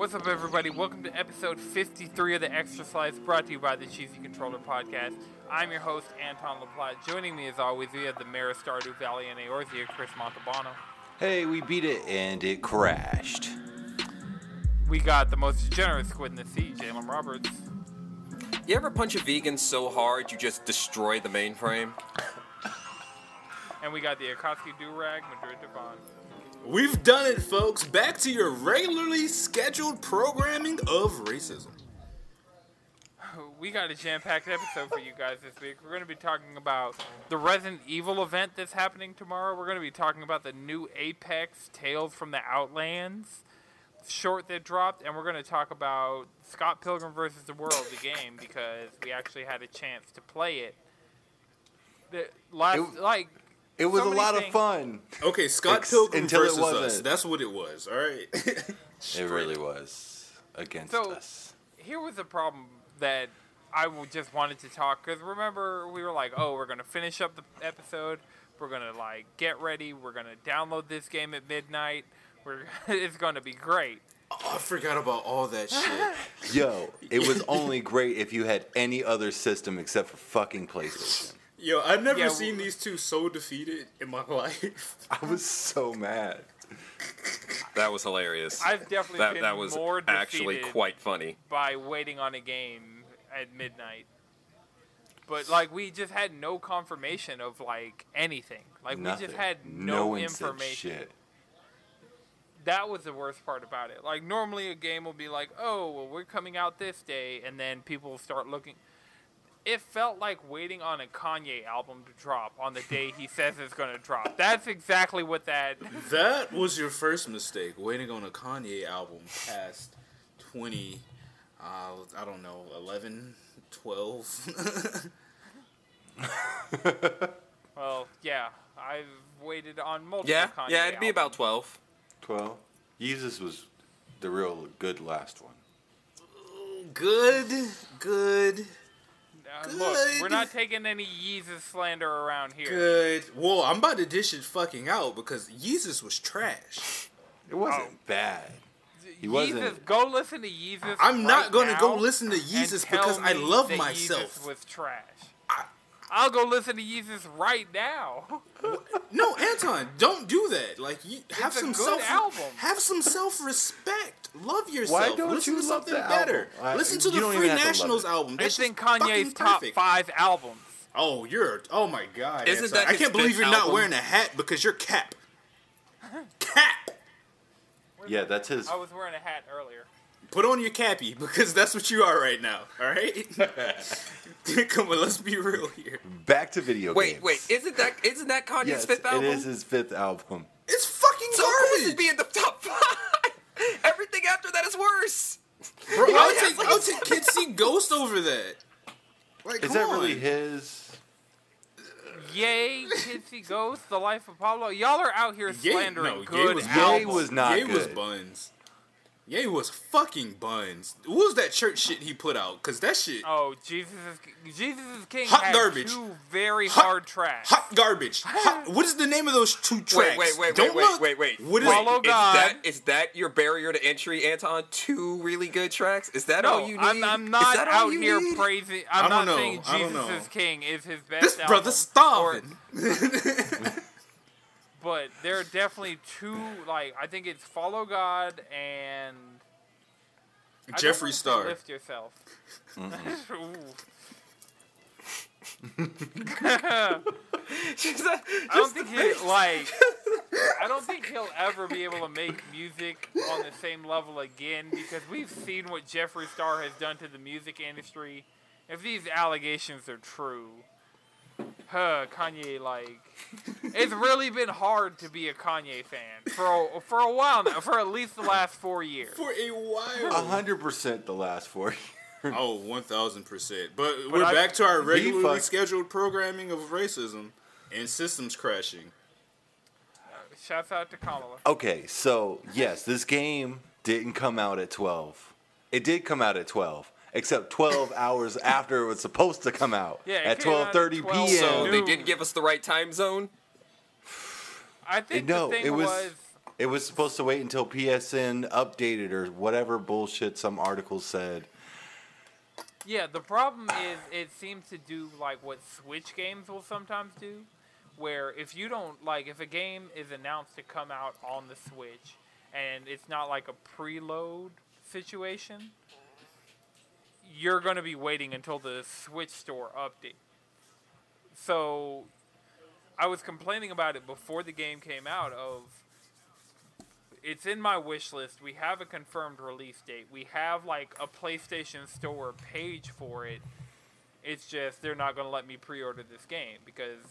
What's up, everybody? Welcome to episode 53 of the Extra Slice, brought to you by the Cheesy Controller Podcast. I'm your host, Anton LaPlatte. Joining me, as always, we have the Mayor of Stardew Valley and Eorzea, Chris Montalbano. Hey, we beat it and it crashed. We got the most generous squid in the sea, Jalen Roberts. You ever punch a vegan so hard you just destroy the mainframe? And we got the Akatsuki Durag, Madrid Devon. We've done it, folks. Back to your regularly scheduled programming of racism. We got a jam-packed episode for you guys this week. We're going to be talking about the Resident Evil event that's happening tomorrow. We're going to be talking about the new Apex Tales from the Outlands short that dropped, and we're going to talk about Scott Pilgrim versus the World, the game, because we actually had a chance to play it. The last, It- like, It was so a lot things- of fun. Okay, Scott Ex- Pilgrim until versus us. wasn't. That's what it was. All right. It really was against So- us. here was a problem that I just wanted to talk because remember we were like, oh, we're gonna finish up the episode, we're gonna like get ready, we're gonna download this game at midnight, we're it's gonna be great. oh, I forgot about all that shit. Yo, it was only great if you had any other system except for fucking PlayStation. Yo, I've never Yeah, seen w- these two so defeated in my life. I was so mad. That was hilarious. I've definitely that been that was more actually quite funny. by waiting on a game at midnight. But like we just had no confirmation of like anything. Like we just had no, one said information. shit. that was the worst part about it. Like normally a game will be like, "Oh, well, we're coming out this day," and then people start looking. It felt like waiting on a Kanye album to drop on the day he says it's going to drop. That's exactly what that. that was your first mistake, waiting on a Kanye album past 20, uh, I don't know, 11, 12. Well, yeah, I've waited on multiple Yeah, Kanye yeah, it'd be about twelve. Twelve. Yeezus was the real good last one. good, good, Uh, look, we're not taking any Yeezus slander around here. good. Well, I'm about to dish it fucking out because Yeezus was trash. It wasn't Oh. bad. He Yeezus, wasn't- go listen to Yeezus. I'm not gonna go listen to and Yeezus because I love that myself. Yeezus was trash. I'll go listen to Yeezus right now. No, Anton, don't do that. Like, you have a some good self, album. have some self-respect. Love yourself. Why don't Listen you to love something the better. album? I- Listen to you the Free even have to love Nationals it. album. I That's think just Kanye's top perfect. five albums. Oh, you're. Oh my God. Isn't Anton. that I can't believe you're not wearing a hat because you're cap. Cap. Yeah, that's his. I was wearing a hat earlier. Put on your cappy because that's what you are right now. All right. Come on, let's be real here. Back to video Wait, games. wait, isn't that isn't that Kanye's yes, fifth album? it is his fifth album. It's fucking so of course garbage. it'd be in the top five. Everything after that is worse. Bro, I'll yeah, take like- I'll take Kids See Ghost over that. Like, Is that on. really his? Yay, Kids See Ghost, The Life of Pablo. Y'all are out here Ye- slandering no, Ye good was- Ye albums. was not Ye was buns. Ye was fucking buns. What was that church shit he put out? Cause that shit Oh, Jesus is Jesus is King Hot had garbage. two very Hot- hard tracks. hot garbage. Hot, what is the name of those two tracks? Wait, wait, wait, Don't wait, look. wait, wait, wait. What is wait, Follow is God. that is that your barrier to entry, Anton? Two really good tracks? Is that no, all you need? I'm, I'm not out here need? praising. I I'm don't not know. saying I don't Jesus is King is his best This album. brother's starving. but there are definitely two. Like I think it's Follow God and I Jeffree Star. Lift yourself. Mm-hmm. Ooh. She's a- I don't think he like. I don't think he'll ever be able to make music on the same level again because we've seen what Jeffree Star has done to the music industry. If these allegations are true, huh, Kanye like it's really been hard to be a Kanye fan for a, for a while now, for at least the last four years. For a A while. hundred percent the last four. oh, one thousand percent. But, But we're I- back to our He regularly fucked- scheduled programming of racism and systems crashing. Shouts out to Kamala. Okay, so yes, this game didn't come out at twelve. It did come out at twelve, except twelve hours after it was supposed to come out Yeah, at came out at twelve thirty 12. p.m. So they didn't give us the right time zone. I think No, the thing it was- was It was supposed to wait until PSN updated or whatever bullshit some article said. Yeah, the problem is it seems to do like what Switch games will sometimes do, where if you don't like if a game is announced to come out on the Switch and it's not like a preload situation, you're going to be waiting until the Switch store update. So I was complaining about it before the game came out of it's in my wish list. We have a confirmed release date. We have like a PlayStation Store page for it. It's just they're not going to let me pre-order this game because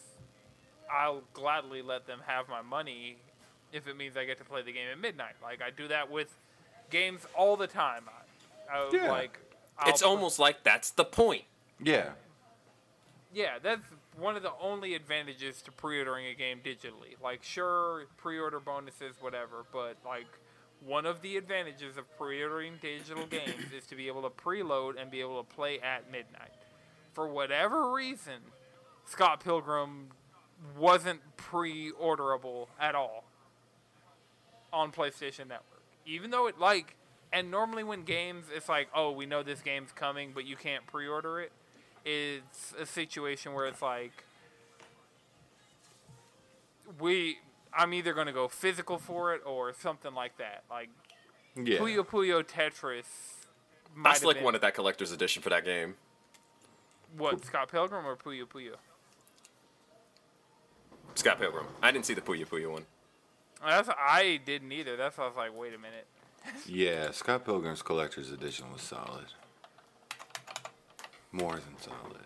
I'll gladly let them have my money if it means I get to play the game at midnight. Like I do that with games all the time. I, I was Yeah. like I'll It's pre- almost like that's the point. Yeah. yeah, that's one of the only advantages to pre-ordering a game digitally. Like, sure, pre-order bonuses, whatever, but like one of the advantages of pre-ordering digital games is to be able to preload and be able to play at midnight. For whatever reason, Scott Pilgrim wasn't pre-orderable at all on PlayStation Network. Even though it like and normally when games it's like, "Oh, we know this game's coming, but you can't pre-order it." It's a situation where it's like we I'm either going to go physical for it or something like that. Like Yeah. Puyo Puyo Tetris might I have slick been- wanted that collector's edition for that game. what Scott Pilgrim or Puyo Puyo. Scott Pilgrim. I didn't see the Puyo Puyo one. That's I didn't either. That's why I was like, wait a minute. Yeah, Scott Pilgrim's Collector's Edition was solid. More than solid.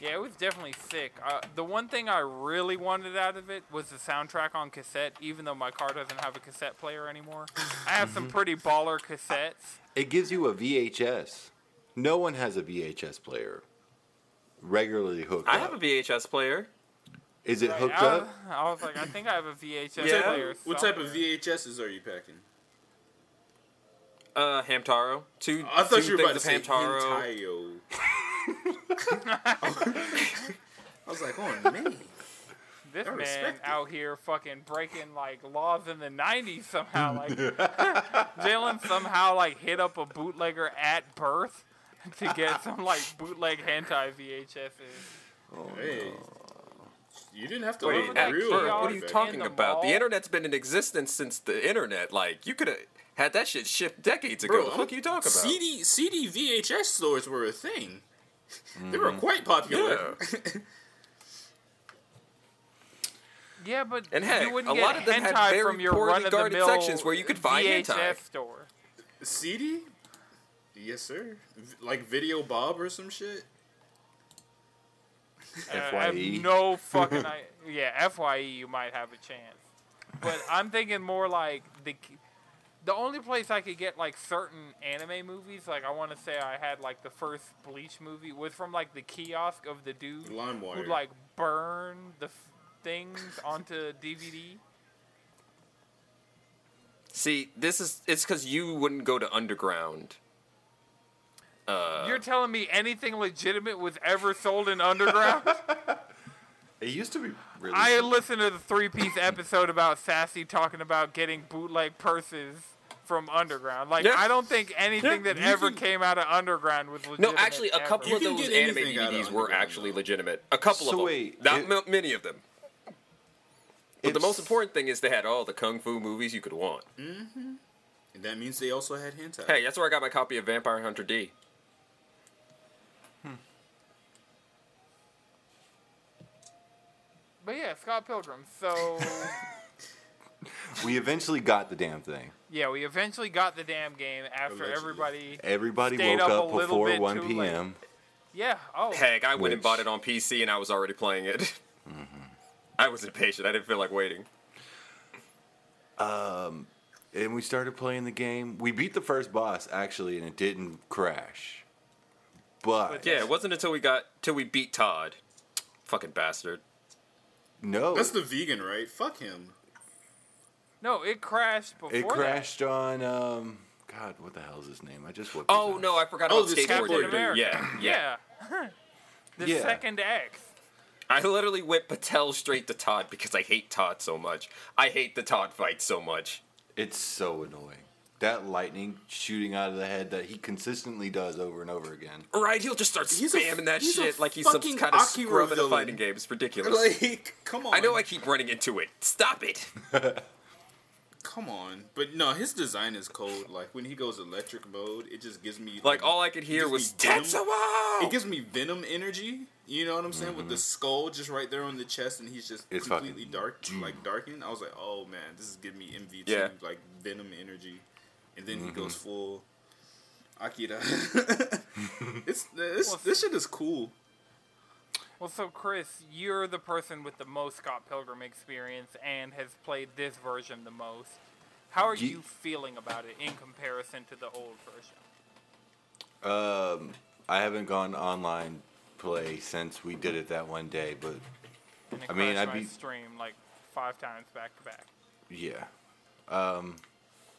Yeah, it was definitely sick. Uh, the one thing I really wanted out of it was the soundtrack on cassette, even though my car doesn't have a cassette player anymore. I have some pretty baller cassettes. It gives you a VHS. No one has a VHS player regularly hooked up. I up. have a VHS player. Is it Right, hooked I, up? I was like, I think I have a VHS Yeah. player. What type of VHSs are you packing? Uh, Hamtaro. Two. I thought two you were about to things say Hamtaro. Hentayo. I was like, oh man. This I man respect it. out here fucking breaking like laws in the '90s somehow. Like Jalen somehow like hit up a bootlegger at birth to get some like bootleg hentai VHSs. Hey. You didn't have to Wait, look at real. birth, what are you talking the about? The internet's been in existence since the internet. Like, you could have had that shit shipped decades ago. Bro, the fuck you talking about? CD CD VHS stores were a thing. They were quite popular. Yeah, but And heck, you wouldn't a get lot of them had hentai very from your poorly guarded sections where you could find VHS hentai. store. CD? Yes, sir. V- Like Video Bob or some shit. Uh, I have FYE. no fucking I yeah, FYE you might have a chance. But I'm thinking more like the the only place I could get like certain anime movies, like I want to say I had like the first Bleach movie was from like the kiosk of the dude LimeWire. who'd like burn the f- things onto DVD. See, this is it's because you wouldn't go to underground. Uh, You're telling me anything legitimate was ever sold in underground? It used to be really. I listened to the three piece episode about Sassy talking about getting bootleg purses from underground. Like Yeah. I don't think anything Yeah. that You ever can- came out of underground was legitimate. no, actually, a couple You of those get anime anything out of DVDs were actually though. legitimate. A couple So of them, wait, not it- ma- many of them. But the most important thing is they had all the kung fu movies you could want. Mm-hmm. And that means they also had hentai. Hey, that's where I got my copy of Vampire Hunter D. But yeah, Scott Pilgrim. So We eventually got the damn thing. yeah, we eventually got the damn game after Allegedly. everybody. Everybody woke up up little before bit 1 too late. p.m. Yeah. Oh. Heck, I went and bought it on PC and I was already playing it. I was impatient. I didn't feel like waiting. Um, And we started playing the game. We beat the first boss, actually, and it didn't crash. But, Yeah, it wasn't until we got till we beat Todd. Fucking bastard. No, That's the vegan, right? Fuck him. No, it crashed before. it that. crashed on, um, God, what the hell is his name? I just whipped Oh out. no, I forgot Oh, about the skateboard Captain dude. Yeah, yeah. Yeah. the Yeah. second X. I literally went Patel straight to Todd because I hate Todd so much. I hate the Todd fight so much. It's so annoying. That lightning shooting out of the head that he consistently does over and over again. Right, he'll just start He's a- spamming that shit like he's some fucking kind of Akira scrub in a fighting game. It's ridiculous. Like, come on. I know I keep running into it. Stop it. Come on, but no, his design is cold. Like when he goes electric mode, it just gives me Like all I could hear was me. Tetsuo. It gives me venom energy. You know what I'm saying? With the mm-hmm. skull just right there on the chest, and he's just It's completely fucking- dark, like darkened. I was like, oh man, this is giving me MV2 Yeah. like venom energy, and then he goes full Akira. it's this Well, this shit is cool. Well, so Chris, you're the person with the most Scott Pilgrim experience and has played this version the most. How are Ye- you feeling about it in comparison to the old version? Um, I haven't gone online play since we did it that one day, but And I mean, I'd my be- stream like five times back to back. yeah. Um,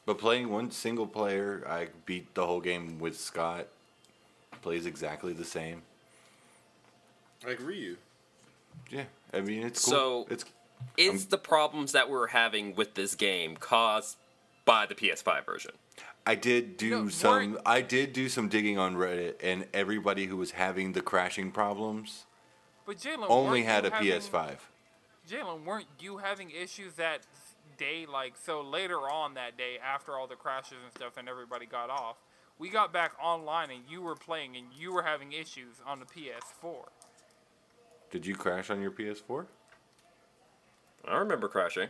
but playing one single player, I beat the whole game with Scott. Plays exactly the same. Like Ryu. Yeah, I mean it's cool. So- it's Is the problems that we're having with this game caused by the PS5 version? I did do No, some. weren't- I did do some digging on Reddit, and everybody who was having the crashing problems But Jalen only had a having- PS5. Jalen, weren't you having issues that day? Like, so later on that day, after all the crashes and stuff, and everybody got off, we got back online and you were playing and you were having issues on the PS4. Did you crash on your PS4? I remember crashing.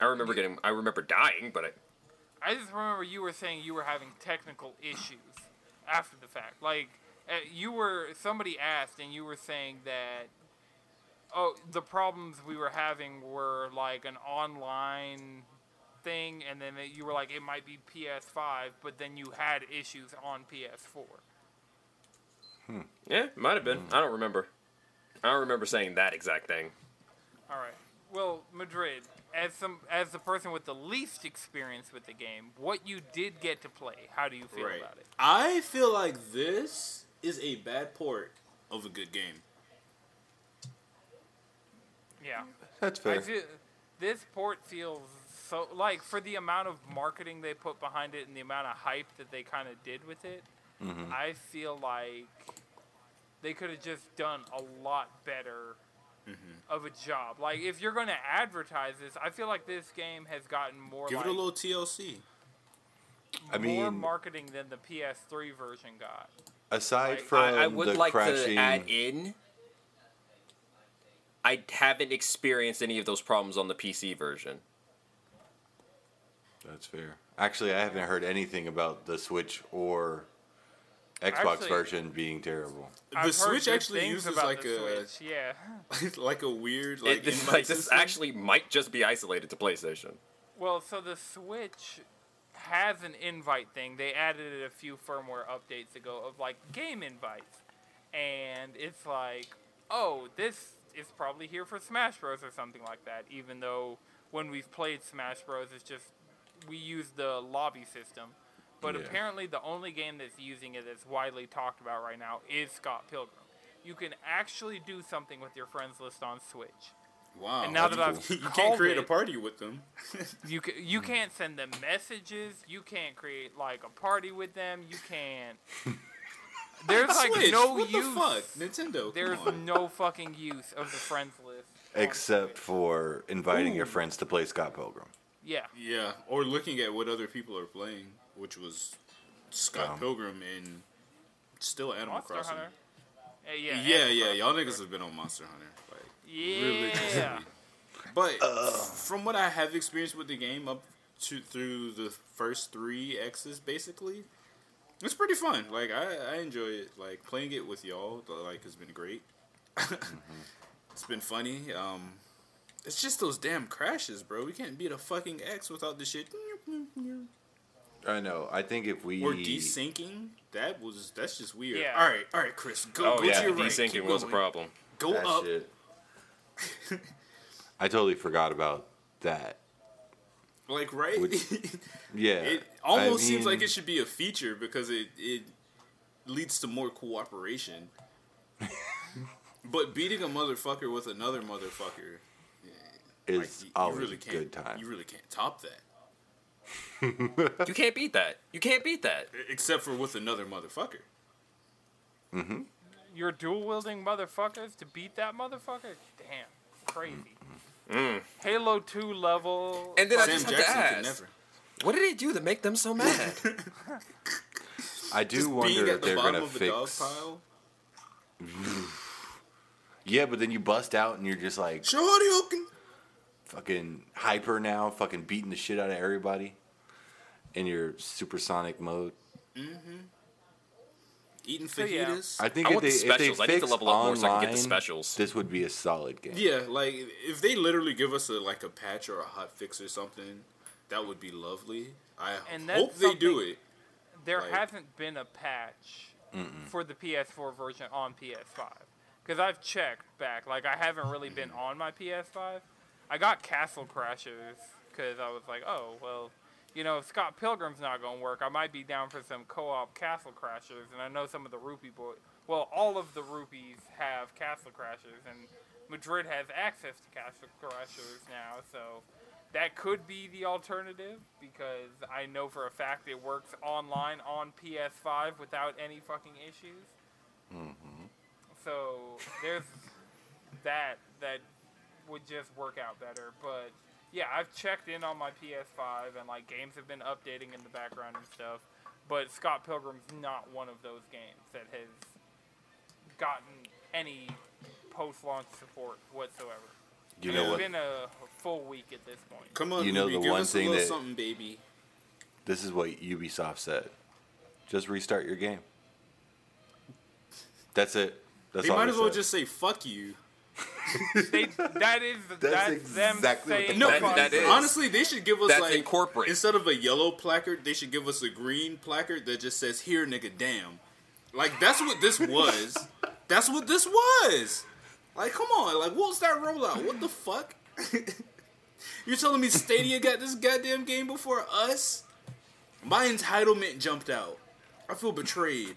I remember getting. I remember dying, but I, I just remember you were saying you were having technical issues after the fact. Like, uh, you were, somebody asked and you were saying that, oh, the problems we were having were like an online thing, and then that you were like, it might be PS5, but then you had issues on PS4. Hmm. yeah, might have been. I don't remember. I don't remember saying that exact thing. All right. Well, Madrid, as some as the person with the least experience with the game, what you did get to play, how do you feel Right. about it? I feel like this is a bad port of a good game. Yeah. That's I fair. feel, this port feels so like for the amount of marketing they put behind it and the amount of hype that they kind of did with it. Mm-hmm. I feel like they could have just done a lot better Mm-hmm. of a job. Like if you're going to advertise this, I feel like this game has gotten more Give like it a little TLC. I mean, more marketing than the PS3 version got. Aside Like, from I, I would the like crashing, to add in. I haven't experienced any of those problems on the PC version. that's fair. Actually, I haven't heard anything about the Switch or Xbox Actually- version being terrible. The I've heard Switch actually uses about like a Switch, yeah. like a weird like this, like this actually might just be isolated to PlayStation. Well, so the Switch has an invite thing. They added it a few firmware updates ago of like game invites. And it's like, oh, this is probably here for Smash Bros. or something like that, even though when we've played Smash Bros, it's just we use the lobby system. But Yeah. apparently, the only game that's using it that's widely talked about right now is Scott Pilgrim. You can actually do something with your friends list on Switch. Wow. And now that I've you can't create a party with them. You ca- you hmm. can't send them messages. You can't create like a party with them. You can't. There's like Switch, no what use. the fuck, Nintendo. There's on. no fucking use of the friends list. Except for inviting your friends to play Scott Pilgrim. yeah, Yeah, or looking at what other people are playing, which was Scott Um, Pilgrim and still Animal Monster Crossing. Hunter. Uh, yeah, Yeah, Animal yeah, Crossing, y'all niggas have been on Monster Hunter, like Yeah. religiously. But from what I have experienced with the game up to through the first three X's, basically, it's pretty fun. Like I, I enjoy it. Like playing it with y'all, like has been great. it's been funny. Um, it's just those damn crashes, bro. We can't beat a fucking X without this shit. I know. I think if we Or desyncing. That was that's just weird. Yeah. All right, all right, Chris, go, Oh go yeah, to your right. desyncing Keep was a problem. Go that up. shit. I totally forgot about that. Like right. Which- Yeah. It almost I seems like it should be a feature because it it leads to more cooperation. But beating a motherfucker with another motherfucker, Is like, you, you always really a good time. You really can't top that, You can't beat that. You can't beat that. Except for with another motherfucker. Mm-hmm. You're dual wielding motherfuckers to beat that motherfucker? Damn, crazy. Mm-hmm. Mm. Halo 2 level. And then I just have Jackson to could ask, never. what did he do to make them so mad? I do Just wonder being if the they're gonna of dog fix. pile. Yeah, but then you bust out and you're just like Shoryuken. fucking hyper now, fucking beating the shit out of everybody in your supersonic mode. Mm-hmm. Eating So, yeah. fajitas. I think I if want they the if they specials. I need to level up more so I can get the specials. this would be a solid game. Yeah, like if they literally give us a like a patch or a hot fix or something, that would be lovely. I And hope they do it. there like- hasn't been a patch for the PS4 version on PS5 because I've checked back. Like I haven't really been on my PS5. I got Castle Crashers because I was like, oh well, you know, if Scott Pilgrim's not gonna work, I might be down for some co-op Castle Crashers. And I know some of the Rupee boys. Well, all of the Rupees have Castle Crashers, and Madrid has access to Castle Crashers now, so that could be the alternative because I know for a fact it works online on PS5 without any fucking issues. Mm-hmm. So there's that that would just work out better. But yeah, I've checked in on my PS5 and like games have been updating in the background and stuff. But Scott Pilgrim's not one of those games that has gotten any post-launch support whatsoever. You And know it's what? been a full week at this point. Come on, You know Ruby, the one thing a that- something, baby. This is what Ubisoft said. Just restart your game. That's it. That's They all might as well said. just say "fuck you." they, that is that's, them exactly what saying the fuck fuck that you. Honestly, they should give us That's like incorporate. instead of a yellow placard, they should give us a green placard that just says "Here, nigga, damn." Like that's what this was. that's what this was. Like, come on, like what's that rollout? What the fuck? You're telling me Stadia got this goddamn game before us? My entitlement jumped out. I feel betrayed.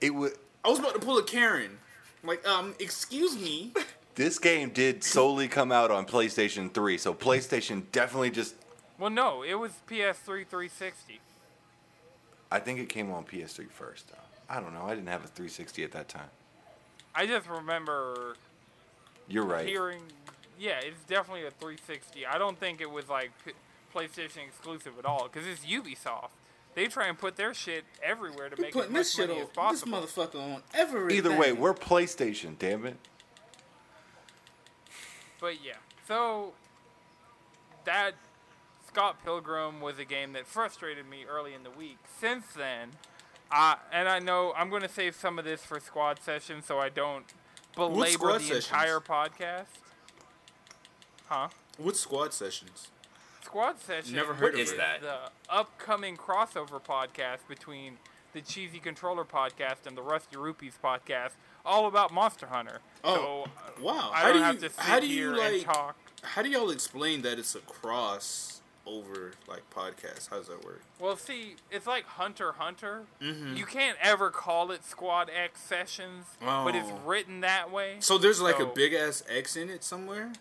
It would. I was about to pull a Karen. Like, um, excuse me. This game did solely come out on PlayStation 3, so PlayStation definitely just. Well, no, it was PS3 360. I think it came on PS3 first. Though. I don't know. I didn't have a 360 at that time. I just remember You're right. hearing. Yeah, it's definitely a 360. I don't think it was like P- PlayStation exclusive at all because it's Ubisoft. They try and put their shit everywhere to make as Putting much this shit money on as possible. this motherfucker on everything. Either way, we're PlayStation. Damn it. But yeah, so that Scott Pilgrim was a game that frustrated me early in the week. Since then, uh, and I know I'm going to save some of this for squad session so I don't belabor the sessions? entire podcast. Huh? What squad sessions? Squad session. Never heard of is it. that? The upcoming crossover podcast between the Cheesy Controller podcast and the Rusty Rupees podcast, all about Monster Hunter. Oh, so, wow. I How don't do have you- to sit how do you, here like- and talk. How do y'all explain that it's a cross over like podcast? How does that work? Well, see, it's like Hunter Hunter. Mm-hmm. You can't ever call it Squad X Sessions, but it's Oh. written that way. So there's like So- a big ass X in it somewhere.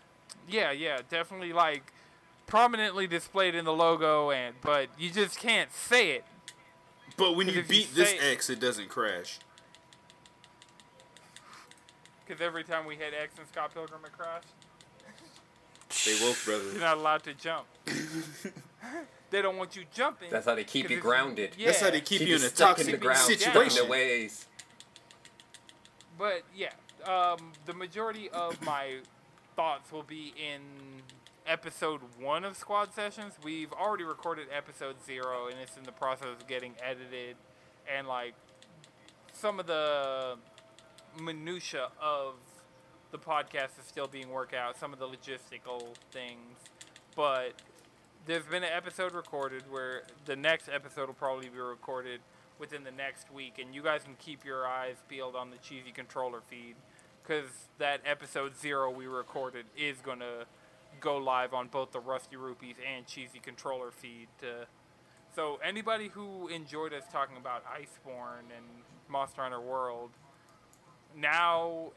Yeah, yeah, definitely like prominently displayed in the logo, and but you just can't say it. But when you If you beat this say- X, it doesn't crash. Because every time we hit X in Scott Pilgrim, it crashed. Stay woke, brother. You're not allowed to jump. they don't want you jumping. That's how they keep you grounded. Yeah. That's how they keep, you in a toxic in the ground, stuck in situation. the ways. But yeah, um, the majority of my thoughts will be in episode one of Squad Sessions. We've already recorded episode zero, and it's in the process of getting edited, and like some of the minutia of the podcast is still being worked out. Some of the logistical things, but there's been an episode recorded where the next episode will probably be recorded within the next week, and you guys can keep your eyes peeled on the cheesy controller feed because that episode zero we recorded is gonna go live on both the Rusty Rupees and cheesy controller feed. To, so anybody who enjoyed us talking about Iceborne and Monster Hunter World, now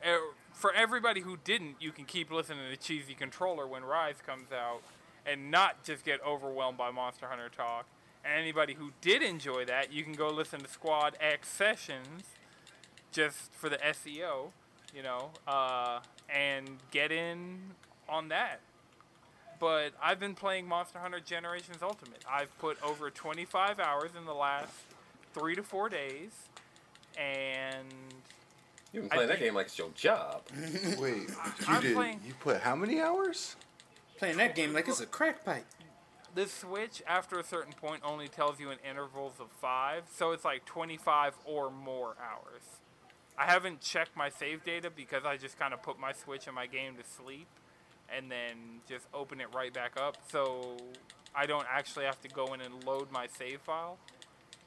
for everybody who didn't, you can keep listening to Cheesy Controller when Rise comes out, and not just get overwhelmed by Monster Hunter talk. And anybody who did enjoy that, you can go listen to Squad X Sessions, just for the SEO, you know, uh, and get in on that. But I've been playing Monster Hunter Generations Ultimate. I've put over 25 hours in the last three to four days, and You've been I playing that game like it's your job. Wait, you I'm did? playing- You put how many hours? Playing that game like it's a crack pipe. the Switch, after a certain point, only tells you in intervals of five, so it's like 25 or more hours. I haven't checked my save data because I just kind of put my Switch and my game to sleep and then just open it right back up, so I don't actually have to go in and load my save file.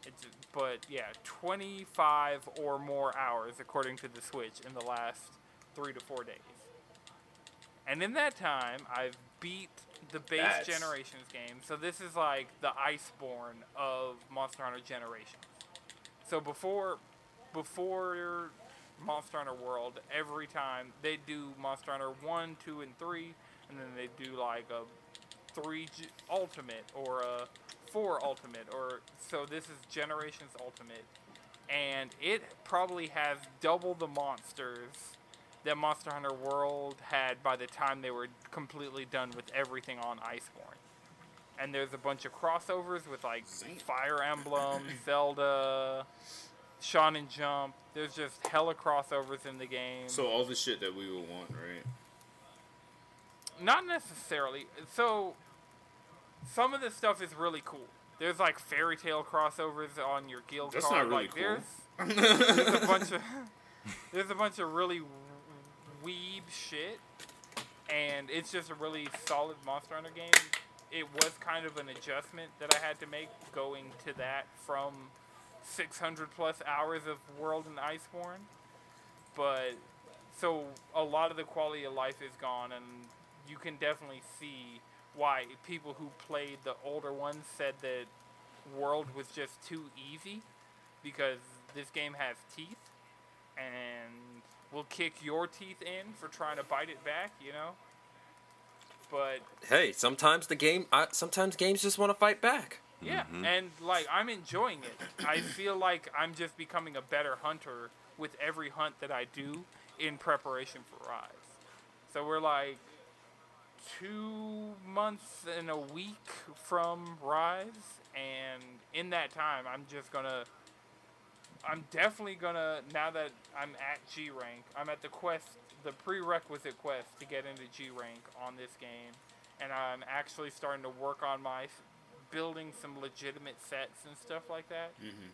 It's, but yeah, 25 or more hours according to the Switch in the last three to four days. And in that time, I've beat the base That's- Generations game. So this is like the Iceborne of Monster Hunter Generations. So before, before Monster Hunter World, every time. They do Monster Hunter one, two, and three, and then they do like a three Ultimate or a four Ultimate, or so this is Generations Ultimate, and it probably has double the monsters that Monster Hunter World had by the time they were completely done with everything on Iceborne. And there's a bunch of crossovers with like Fire Emblem, Zelda, Shonen Jump. There's just hella crossovers in the game. So all the shit that we would want, right? Not necessarily. So, some of this stuff is really cool. There's like fairy tale crossovers on your guild That's card. not really like cool. there's there's a bunch of there's a bunch of really weeb shit, and it's just a really solid Monster Hunter game. It was kind of an adjustment that I had to make going to that from 600 plus hours of World and Iceborne, but so a lot of the quality of life is gone, and you can definitely see why people who played the older ones said that World was just too easy because this game has teeth and will kick your teeth in for trying to bite it back, you know. But Hey, sometimes the game, I, sometimes games just want to fight back. Yeah, mm-hmm. and like I'm enjoying it. I feel like I'm just becoming a better hunter with every hunt that I do in preparation for Rise. So we're like two months and a week from Rise, and in that time, I'm just gonna. I'm definitely gonna now that I'm at G rank. I'm at the quest, the prerequisite quest to get into G rank on this game, and I'm actually starting to work on my building some legitimate sets and stuff like that. Mm-hmm.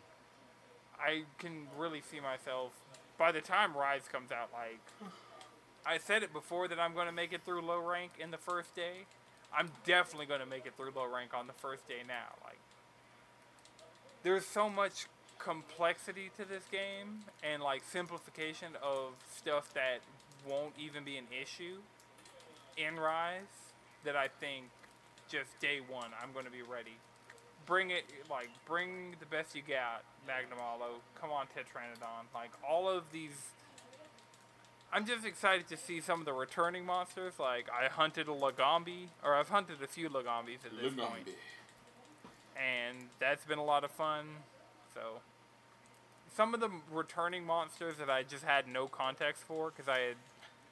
I can really see myself by the time Rise comes out. Like I said it before that I'm going to make it through low rank in the first day. I'm definitely going to make it through low rank on the first day now. Like there's so much complexity to this game and like simplification of stuff that won't even be an issue in Rise that I think just day one I'm going to be ready. Bring it like bring the best you got, Magnum. Come on, Tetranodon. Like all of these. I'm just excited to see some of the returning monsters. Like I hunted a Lagombi, or I've hunted a few Lagombis at this point and that's been a lot of fun. So, some of the returning monsters that I just had no context for because I had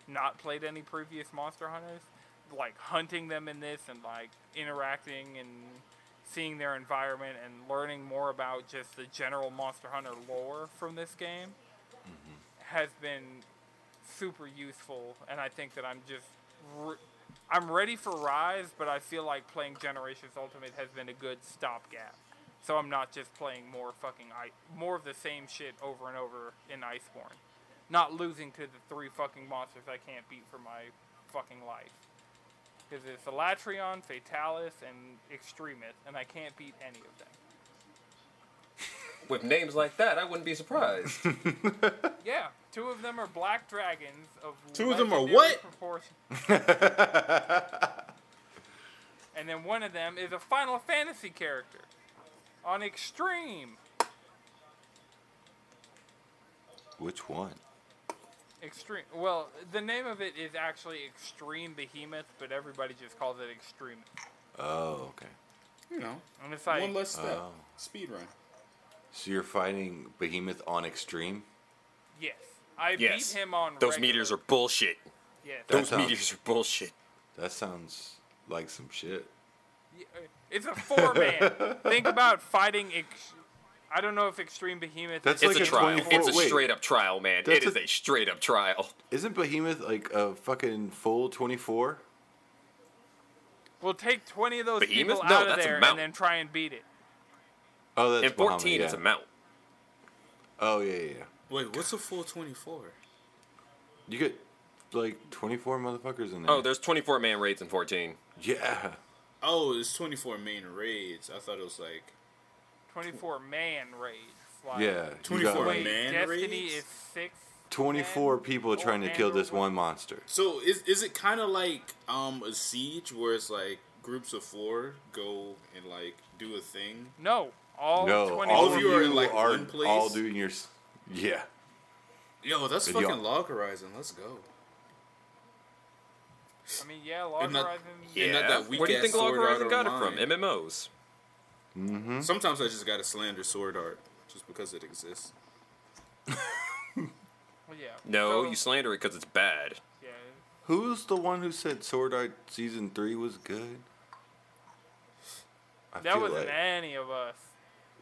not played any previous Monster Hunters, like hunting them in this and like interacting and seeing their environment and learning more about just the general Monster Hunter lore from this game mm-hmm. has been super useful, and I think that I'm just. Re- I'm ready for Rise, but I feel like playing Generations Ultimate has been a good stopgap. So I'm not just playing more fucking I- more of the same shit over and over in Iceborne. Not losing to the three fucking monsters I can't beat for my fucking life. Because it's Alatreon, Fatalis, and Extremis, and I can't beat any of them. With names like that, I wouldn't be surprised. Yeah, two of them are black dragons of Two of them are legendary what? proportion. and then one of them is a Final Fantasy character on Extreme. Which one? Extreme. Well, the name of it is actually Extreme Behemoth, but everybody just calls it Extreme. Oh, okay. You know, And it's like one less step. Oh. Speed run. So you're fighting Behemoth on extreme? yes, I Yes. beat him on. Those regular. meters are bullshit. Yes. That Those sounds- meters are bullshit. That sounds like some shit. Yeah, uh, It's a four man. Think about fighting. Ex- I don't know if Extreme Behemoth. That's is It's like a a trial. 24 It's a wait. straight up trial, man. That's It is a- a straight up trial. Isn't Behemoth like a fucking full 24? We'll take twenty of those Behemoth? people No, out of there and then try and beat it. Oh, that's In 14, Bahamut, it's yeah. a mount. Oh, yeah, yeah, yeah. Wait, what's a full twenty four? You get like 24 motherfuckers in there. Oh, there's 24 man raids in 14. Yeah. Oh, it's twenty four main raids. I thought it was like Twenty-four man raids. Like, Yeah. you 24 got, Wait, man Destiny raids? is six. 24 men? people Four trying to men kill or this what? one monster. So is is it kind of like um a siege where it's like groups of four go and like do a thing? No, all no, twenty-four. all of you are are, in, like, one place? all doing your. s- Yeah. Yo, that's But y'all- fucking Log Horizon. Let's go. I mean, yeah, Log And that- Horizon. Yeah, Yeah. not that Where do you weak-ass think Log Sword Art Horizon got it from? Online. MMOs. Mm-hmm. Sometimes I just gotta slander Sword Art just because it exists. Well, yeah. No, so- you slander it because it's bad. Yeah. Who's the one who said Sword Art season three was good? I That feel wasn't like- any of us.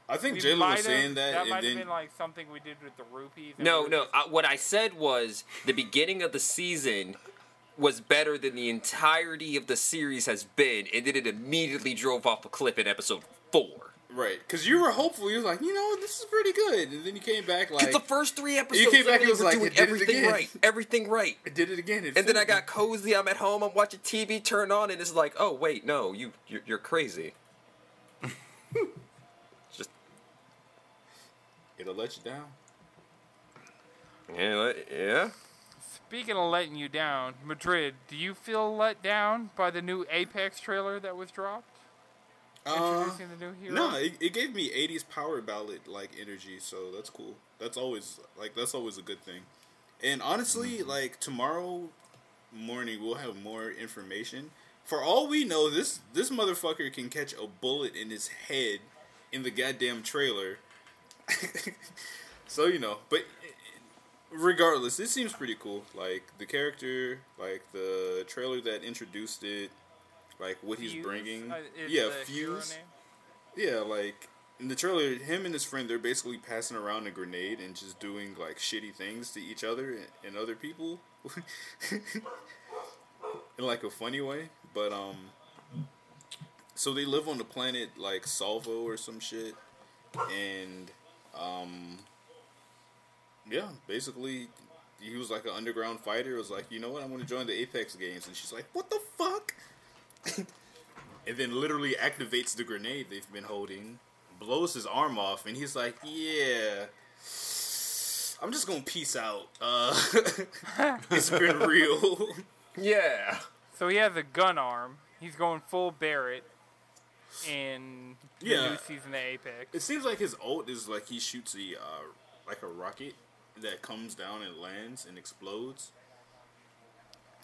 I think We Jalen might was have- saying that, That and might then have been like something we did with the rupees. and No, we no. just- I, what I said was the beginning of the season was better than the entirety of the series has been, and then it immediately drove off a cliff in episode four. right because you were hopeful. You was like, you know, this is pretty good, and then you came back like, Because the first three episodes, You came back and was like, doing "It did it everything again." right, everything right. I did it again. It And then I got cozy. I'm at home. I'm watching TV. Turn on, and it's like, oh wait, no, you you're, you're crazy. Just. It'll let you down. yeah, yeah. Speaking of letting you down, Madrid, do you feel let down by the new Apex trailer that was dropped? Uh, Introducing the new hero. no, it, it gave me '80s power ballad like energy, so that's cool. That's always like that's always a good thing. And honestly, like tomorrow morning we'll have more information. For all we know, this this motherfucker can catch a bullet in his head in the goddamn trailer. so you know, but regardless, it seems pretty cool. Like the character, like the trailer that introduced it, like what he's bringing. uh, yeah, Fuse. Yeah, like in the trailer, him and his friend they're basically passing around a grenade and just doing like shitty things to each other and, and other people, in like a funny way. But um, so they live on the planet like Salvo or some shit, and um, yeah, basically. He was like an underground fighter. Was like, you know what? I'm gonna join the Apex games, and she's like, "What the fuck?" And then literally activates the grenade they've been holding, blows his arm off, and he's like, "Yeah, I'm just gonna peace out. Uh, it's been real." Yeah. So he has a gun arm. He's going full Barrett in the Yeah. new season of Apex. it seems like his ult is like he shoots a uh, like a rocket that comes down and lands and explodes.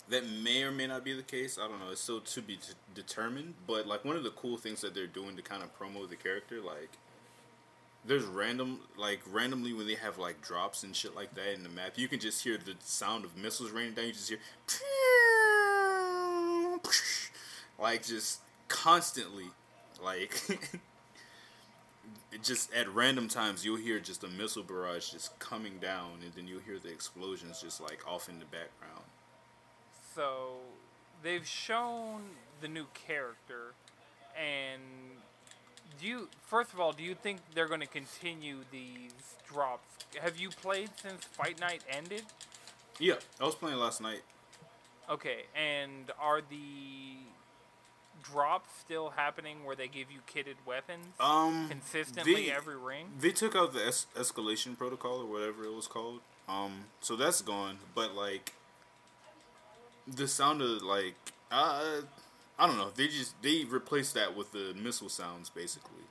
That may or may not be the case. I don't know. It's still to be t- determined. But like one of the cool things that they're doing to kind of promo the character, like there's random like randomly when they have like drops and shit like that in the map, you can just hear the sound of missiles raining down. You just hear like just constantly like just at random times you'll hear just a missile barrage just coming down and then you'll hear the explosions just like off in the background So they've shown the new character, and do you first of all do you think they're going to continue these drops? Have you played since Fight Night ended? yeah i was playing last night Okay, and are the drops still happening where they give you kitted weapons um consistently they- every ring? they took out the es- escalation protocol or whatever it was called um so that's gone but like the sound of like uh i don't know they just they replaced that with the missile sounds basically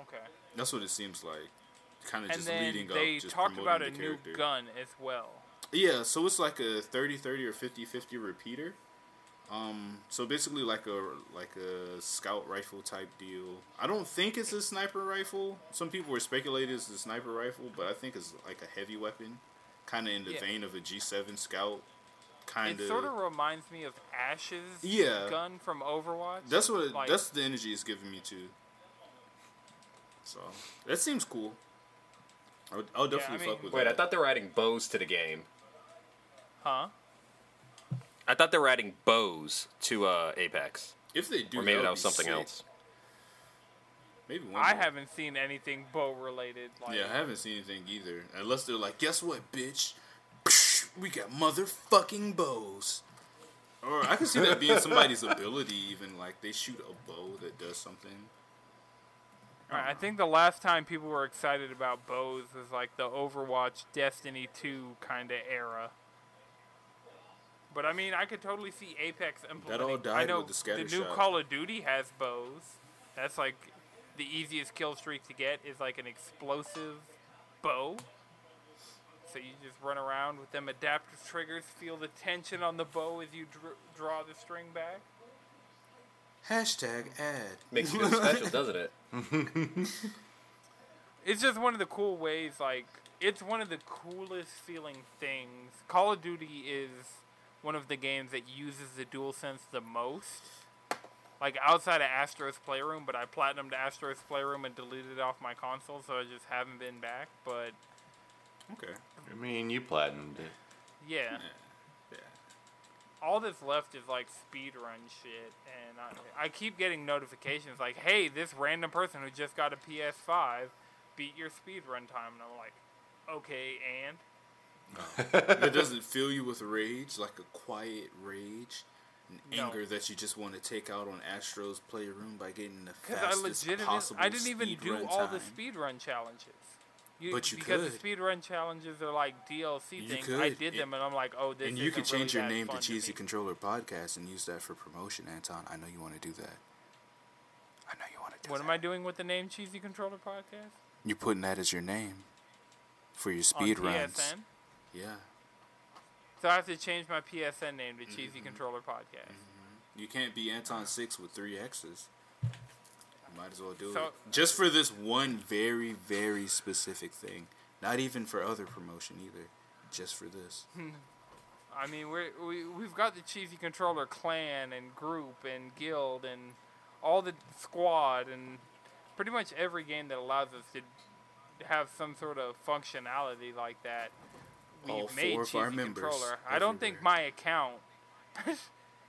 Okay. that's what it seems like kind of just leading they up just talked about a new character. gun as well. Yeah, so it's like a 30-30 or 50-50 repeater. Um, so basically like a like a scout rifle type deal. I don't think it's a sniper rifle. Some people were speculating it's a sniper rifle, but I think it's like a heavy weapon, kind of in the Yeah. vein of a G7 scout. Kind It of. sort of reminds me of Ashe's Yeah. gun from Overwatch. That's what. It, Like- that's the energy it's giving me too. So that seems cool. I would, I'll definitely mean- fuck with Wait, that. I thought they were adding bows to the game. Huh? I thought they were adding bows to uh, Apex, if they do, or maybe that, that was something sick. else. Maybe one. I more. haven't seen anything bow related. Like, Yeah, I haven't seen anything either. Unless they're like, guess what, bitch? We got motherfucking bows. Or I can see that being somebody's ability, even like they shoot a bow that does something. Alright, I think the last time people were excited about bows was like the Overwatch Destiny 2 kind of era. But I mean, I could totally see Apex implementing. all I know with the scatter new shot. Call of Duty has bows. That's like the easiest kill streak to get is like an explosive bow. So you just run around with them adaptive triggers, feel the tension on the bow as you dr- draw the string back. Hashtag ad. Makes you feel special, doesn't it? it's just one of the cool ways like it's one of the coolest feeling things call of duty is one of the games that uses the DualSense the most like outside of astro's playroom but i platinumed astro's playroom and deleted it off my console so i just haven't been back but Okay. I mean, you platinumed it. yeah Yeah. all that's left is like speed run shit and I, I keep getting notifications like hey this random person who just got a ps5 beat your speed run time and i'm like okay and oh. It doesn't fill you with rage, like a quiet rage, and No. anger that you just want to take out on Astro's playroom by getting the Because I fastest legitimately, possible I didn't even do all the time. speed run challenges. You, But you because could. the speed run challenges are like DLC You things. I did them, and I'm like, oh, this. And you could isn't really change your name to Cheesy me. Controller Podcast and use that for promotion, Anton. I know you want to do that. I know you want to do that. What that. am I doing with the name Cheesy Controller Podcast You're putting that as your name for your on speed runs. PSN? Yeah. So I have to change my PSN name to Mm-hmm. Cheesy Controller Podcast. You can't be Anton Six with three X's. Might as well do So- it. Just for this one very, very specific thing. Not even for other promotion either. Just for this. I mean, we're, we we've got the Cheesy Controller clan and group and guild and all the squad and pretty much every game that allows us to have some sort of functionality like that. We've All made Cheesy our members Controller. I don't think my account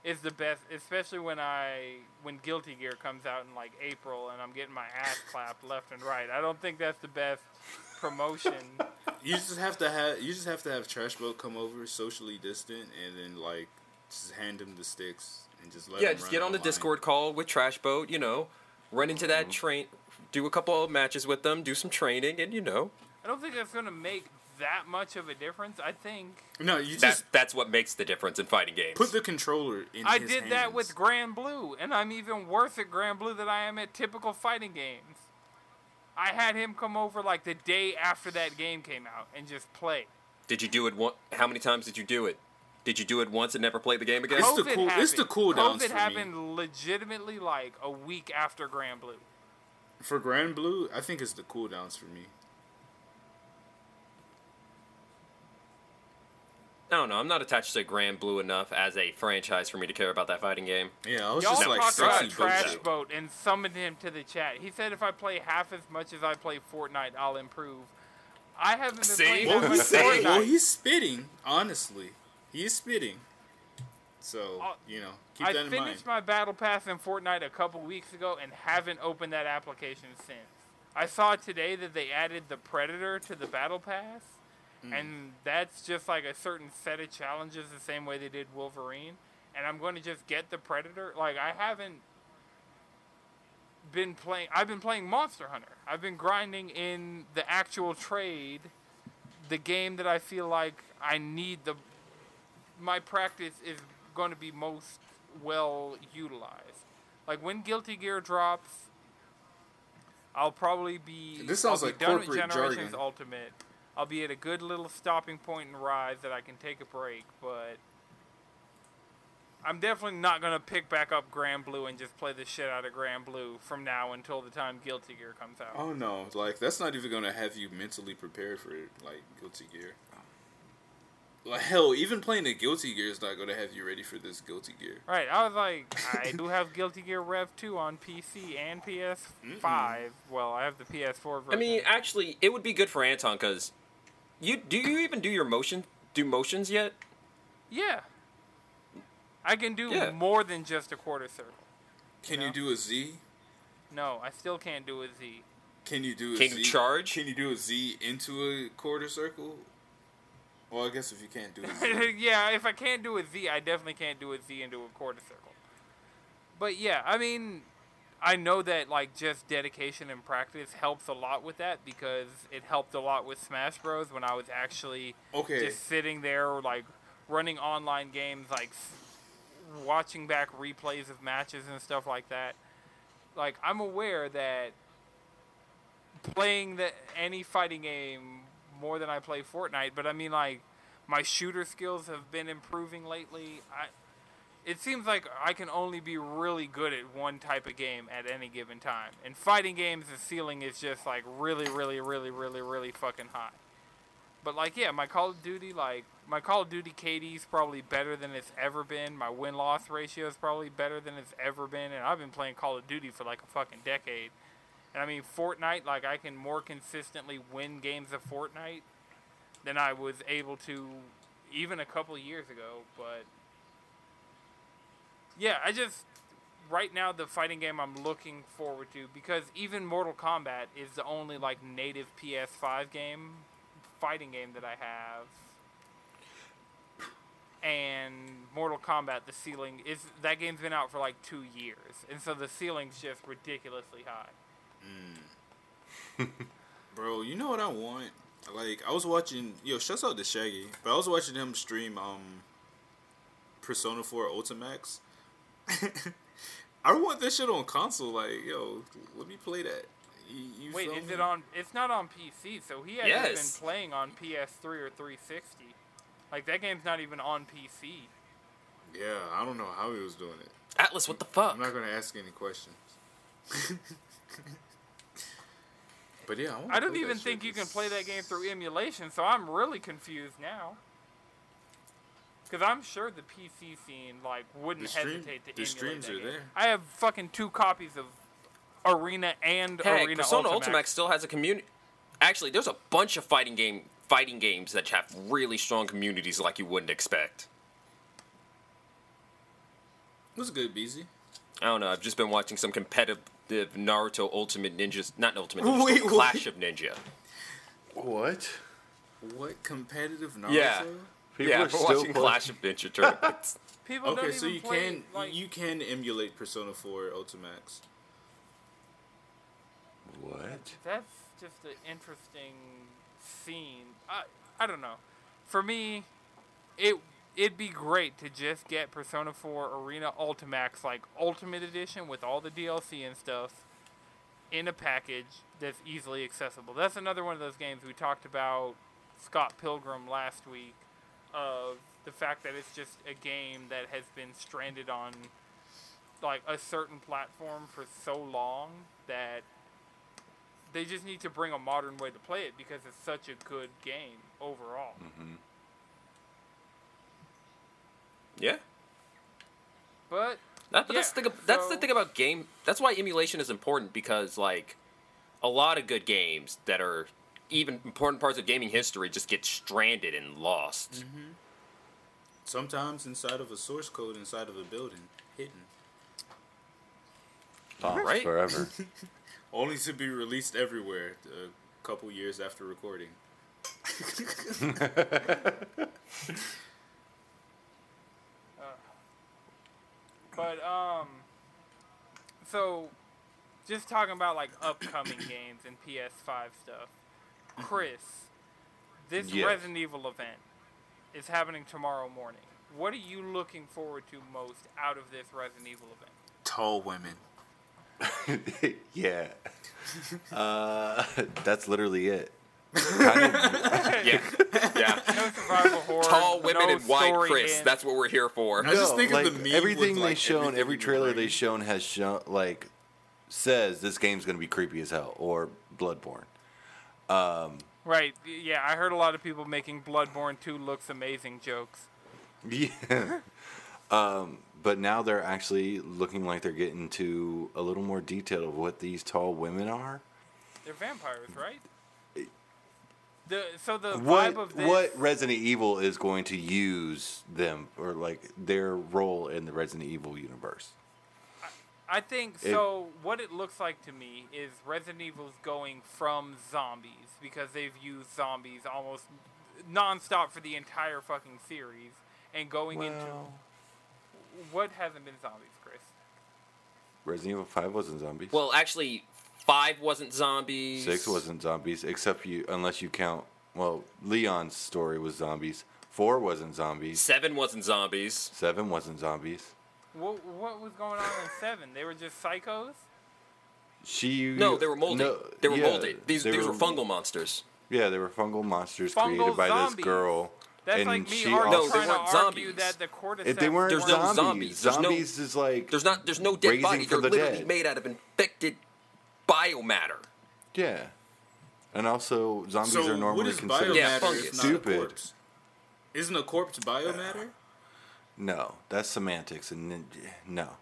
is the best, especially when I when Guilty Gear comes out in like April and I'm getting my ass clapped left and right. I don't think that's the best promotion. You just have to have you just have to have Trash Boat come over socially distant and then like just hand him the sticks and just let him yeah, him just run get on the online. Discord call with Trash Boat. You know, run into that mm-hmm. train, do a couple of matches with them, do some training, and you know, I don't think that's gonna make that much of a difference. I think No, you that's just that's what makes the difference in fighting games. put the controller in I his did that with Granblue, and I'm even worse at Granblue than I am at typical fighting games. I had him come over like the day after that game came out and just play. did you do it one? How many times did you do it? Did you do it once and never play the game again? It's the COVID cool- happened. it's the cooldowns COVID for me. happened legitimately like a week after Granblue. For Granblue, I think it's the cooldowns for me. I don't know. I'm not attached to Granblue enough as a franchise for me to care about that fighting game. Yeah, I was Y'all just like talked sexy about boat Trash shit. Boat and summoned him to the chat. He said if I play half as much as I play Fortnite, I'll improve. I haven't been See? playing Well, that he's much saying, Fortnite. well, he's spitting. Honestly, he's spitting. So Uh, you know, keep I that in mind. I finished my battle pass in Fortnite a couple weeks ago and haven't opened that application since. I saw today that they added the Predator to the battle pass, Hmm. and that's just like a certain set of challenges, the same way they did Wolverine. And I'm going to just get the Predator. Like I haven't been playing. I've been playing Monster Hunter. I've been grinding in the actual trade, the game that I feel like I need the my practice is going to be most well utilized. Like when Guilty Gear drops, I'll probably be. This sounds be like done with corporate Generations jargon. Ultimate. I'll be at a good little stopping point and rise that I can take a break, but I'm definitely not gonna pick back up Granblue and just play the shit out of Granblue from now until the time Guilty Gear comes out. Oh no, like that's not even gonna have you mentally prepared for like Guilty Gear. Like hell, even playing the Guilty Gear is not gonna have you ready for this Guilty Gear. Right, I was like, I do have Guilty Gear Rev 2 on PC and PS5. Well, I have the PS4 version. I mean, actually, it would be good for Anton because you do you even do your motion do motions yet? yeah. I can do Yeah. more than just a quarter circle. Can No. you do a Z? No, I still can't do a Z. Can you do a Can you Z- charge? Can you do a Z into a quarter circle? Well, I guess if you can't do a Z. yeah, if I can't do a Z, I definitely can't do a Z into a quarter circle. But yeah, I mean, I know that like just dedication and practice helps a lot with that because it helped a lot with Smash Bros. when I was actually Okay. just sitting there like running online games, like s- watching back replays of matches and stuff like that. Like I'm aware that playing the any fighting game more than I play Fortnite, but I mean like my shooter skills have been improving lately. I it seems like I can only be really good at one type of game at any given time. In fighting games, the ceiling is just like really, really, really, really, really fucking high. But like, yeah, my Call of Duty, like my Call of Duty KD is probably better than it's ever been. My win loss ratio is probably better than it's ever been, and I've been playing Call of Duty for like a fucking decade. And I mean, Fortnite, like I can more consistently win games of Fortnite than I was able to even a couple years ago. But yeah, I just right now the fighting game I'm looking forward to because even Mortal Kombat is the only like native PS5 game fighting game that I have. And Mortal Kombat, the ceiling is that game's been out for like two years, and so the ceiling's just ridiculously high. Bro, you know what I want? Like I was watching yo, shouts out to Shaggy, but I was watching him stream um Persona 4 Ultimax. I want this shit on console, like, yo, let me play that. You, you Wait, is me? it on? It's not on PC, so he hasn't Yes. been playing on PS3 or 360. Like that game's not even on PC. Yeah, I don't know how he was doing it. Atlus, what the fuck? I'm not gonna ask any questions. but yeah, I, I don't play that even shit. think you can play that game through emulation, so I'm really confused now. Because I'm sure the PC scene like wouldn't The stream- hesitate to the emulate streams that are game. there. I have fucking two copies of Arena and Heck, Arena Persona Ultimax. Ultimax still has a community. Actually, there's a bunch of fighting game fighting games that have really strong communities like you wouldn't expect. What's good, BZ? I don't know. I've just been watching some competitive Naruto Ultimate Ninjas, not Ultimate Ninja, Wait, but Clash of Ninja. What? What competitive Naruto? Yeah. People yeah, are I've still watching play- Clash of Ninja tournaments. People Okay, don't so even you play, can like, you can emulate Persona 4 Ultimax. What? That's just an interesting scene. I I don't know. For me, it it'd be great to just get Persona 4 Arena Ultimax like Ultimate Edition with all the DLC and stuff in a package that's easily accessible. That's another one of those games we talked about Scott Pilgrim last week of the fact that it's just a game that has been stranded on like a certain platform for so long that they just need to bring a modern way to play it because it's such a good game overall. Mm-hmm. yeah. But That, but that's the thing. That's the thing about game. That's why emulation is important because like a lot of good games that are even important parts of gaming history just get stranded and lost. Sometimes inside of a source code inside of a building, hidden. Lost Right? forever. Only to be released everywhere a couple years after recording. but um so just talking about like upcoming games and PS5 stuff. Chris, this Yes. Resident Evil event is happening tomorrow morning. What are you looking forward to most out of this Resident Evil event? Tall women. yeah. Uh, that's literally it. kind of Yeah, yeah. No survival horror. Tall women no and white story Chris. in. That's what we're here for. I just No, thinking like, the meme everything with, they like, shown, everything every trailer they've shown has shown like says this game's gonna be creepy as hell or Bloodborne. Right. Yeah, I heard a lot of people making Bloodborne 2 looks amazing jokes. Yeah. um, but now they're actually looking like they're getting to a little more detail of what these tall women are. They're vampires, right? The so the What vibe of this. what Resident Evil is going to use them or like their role in the Resident Evil universe. I think It- so. What it looks like to me is Resident Evil's going from zombies because they've used zombies almost nonstop for the entire fucking series, and going into what hasn't been zombies, Chris. Resident Evil Five wasn't zombies. Well, actually, five wasn't zombies. Six wasn't zombies, except you unless you count. Well, Leon's story was zombies. Four wasn't zombies. Seven wasn't zombies. Seven wasn't zombies. What what was going on in Seven? They were just psychos. She No, they were molded. no, they were yeah, molded. These they these were, fungal monsters. Yeah, they were fungal monsters Fungal created by zombies. this girl. That's and like me she ar- No, they weren't to argue zombies. that the cordyceps. if they weren't There's no zombies, zombies. No- is like There's not. There's no dead Raising body. They're the literally dead. made out of infected biomatter. yeah, and also zombies So are normally is considered biomatter Yeah, if fungus. not stupid. a corpse? Isn't a corpse biomatter? No, that's semantics, and n- no.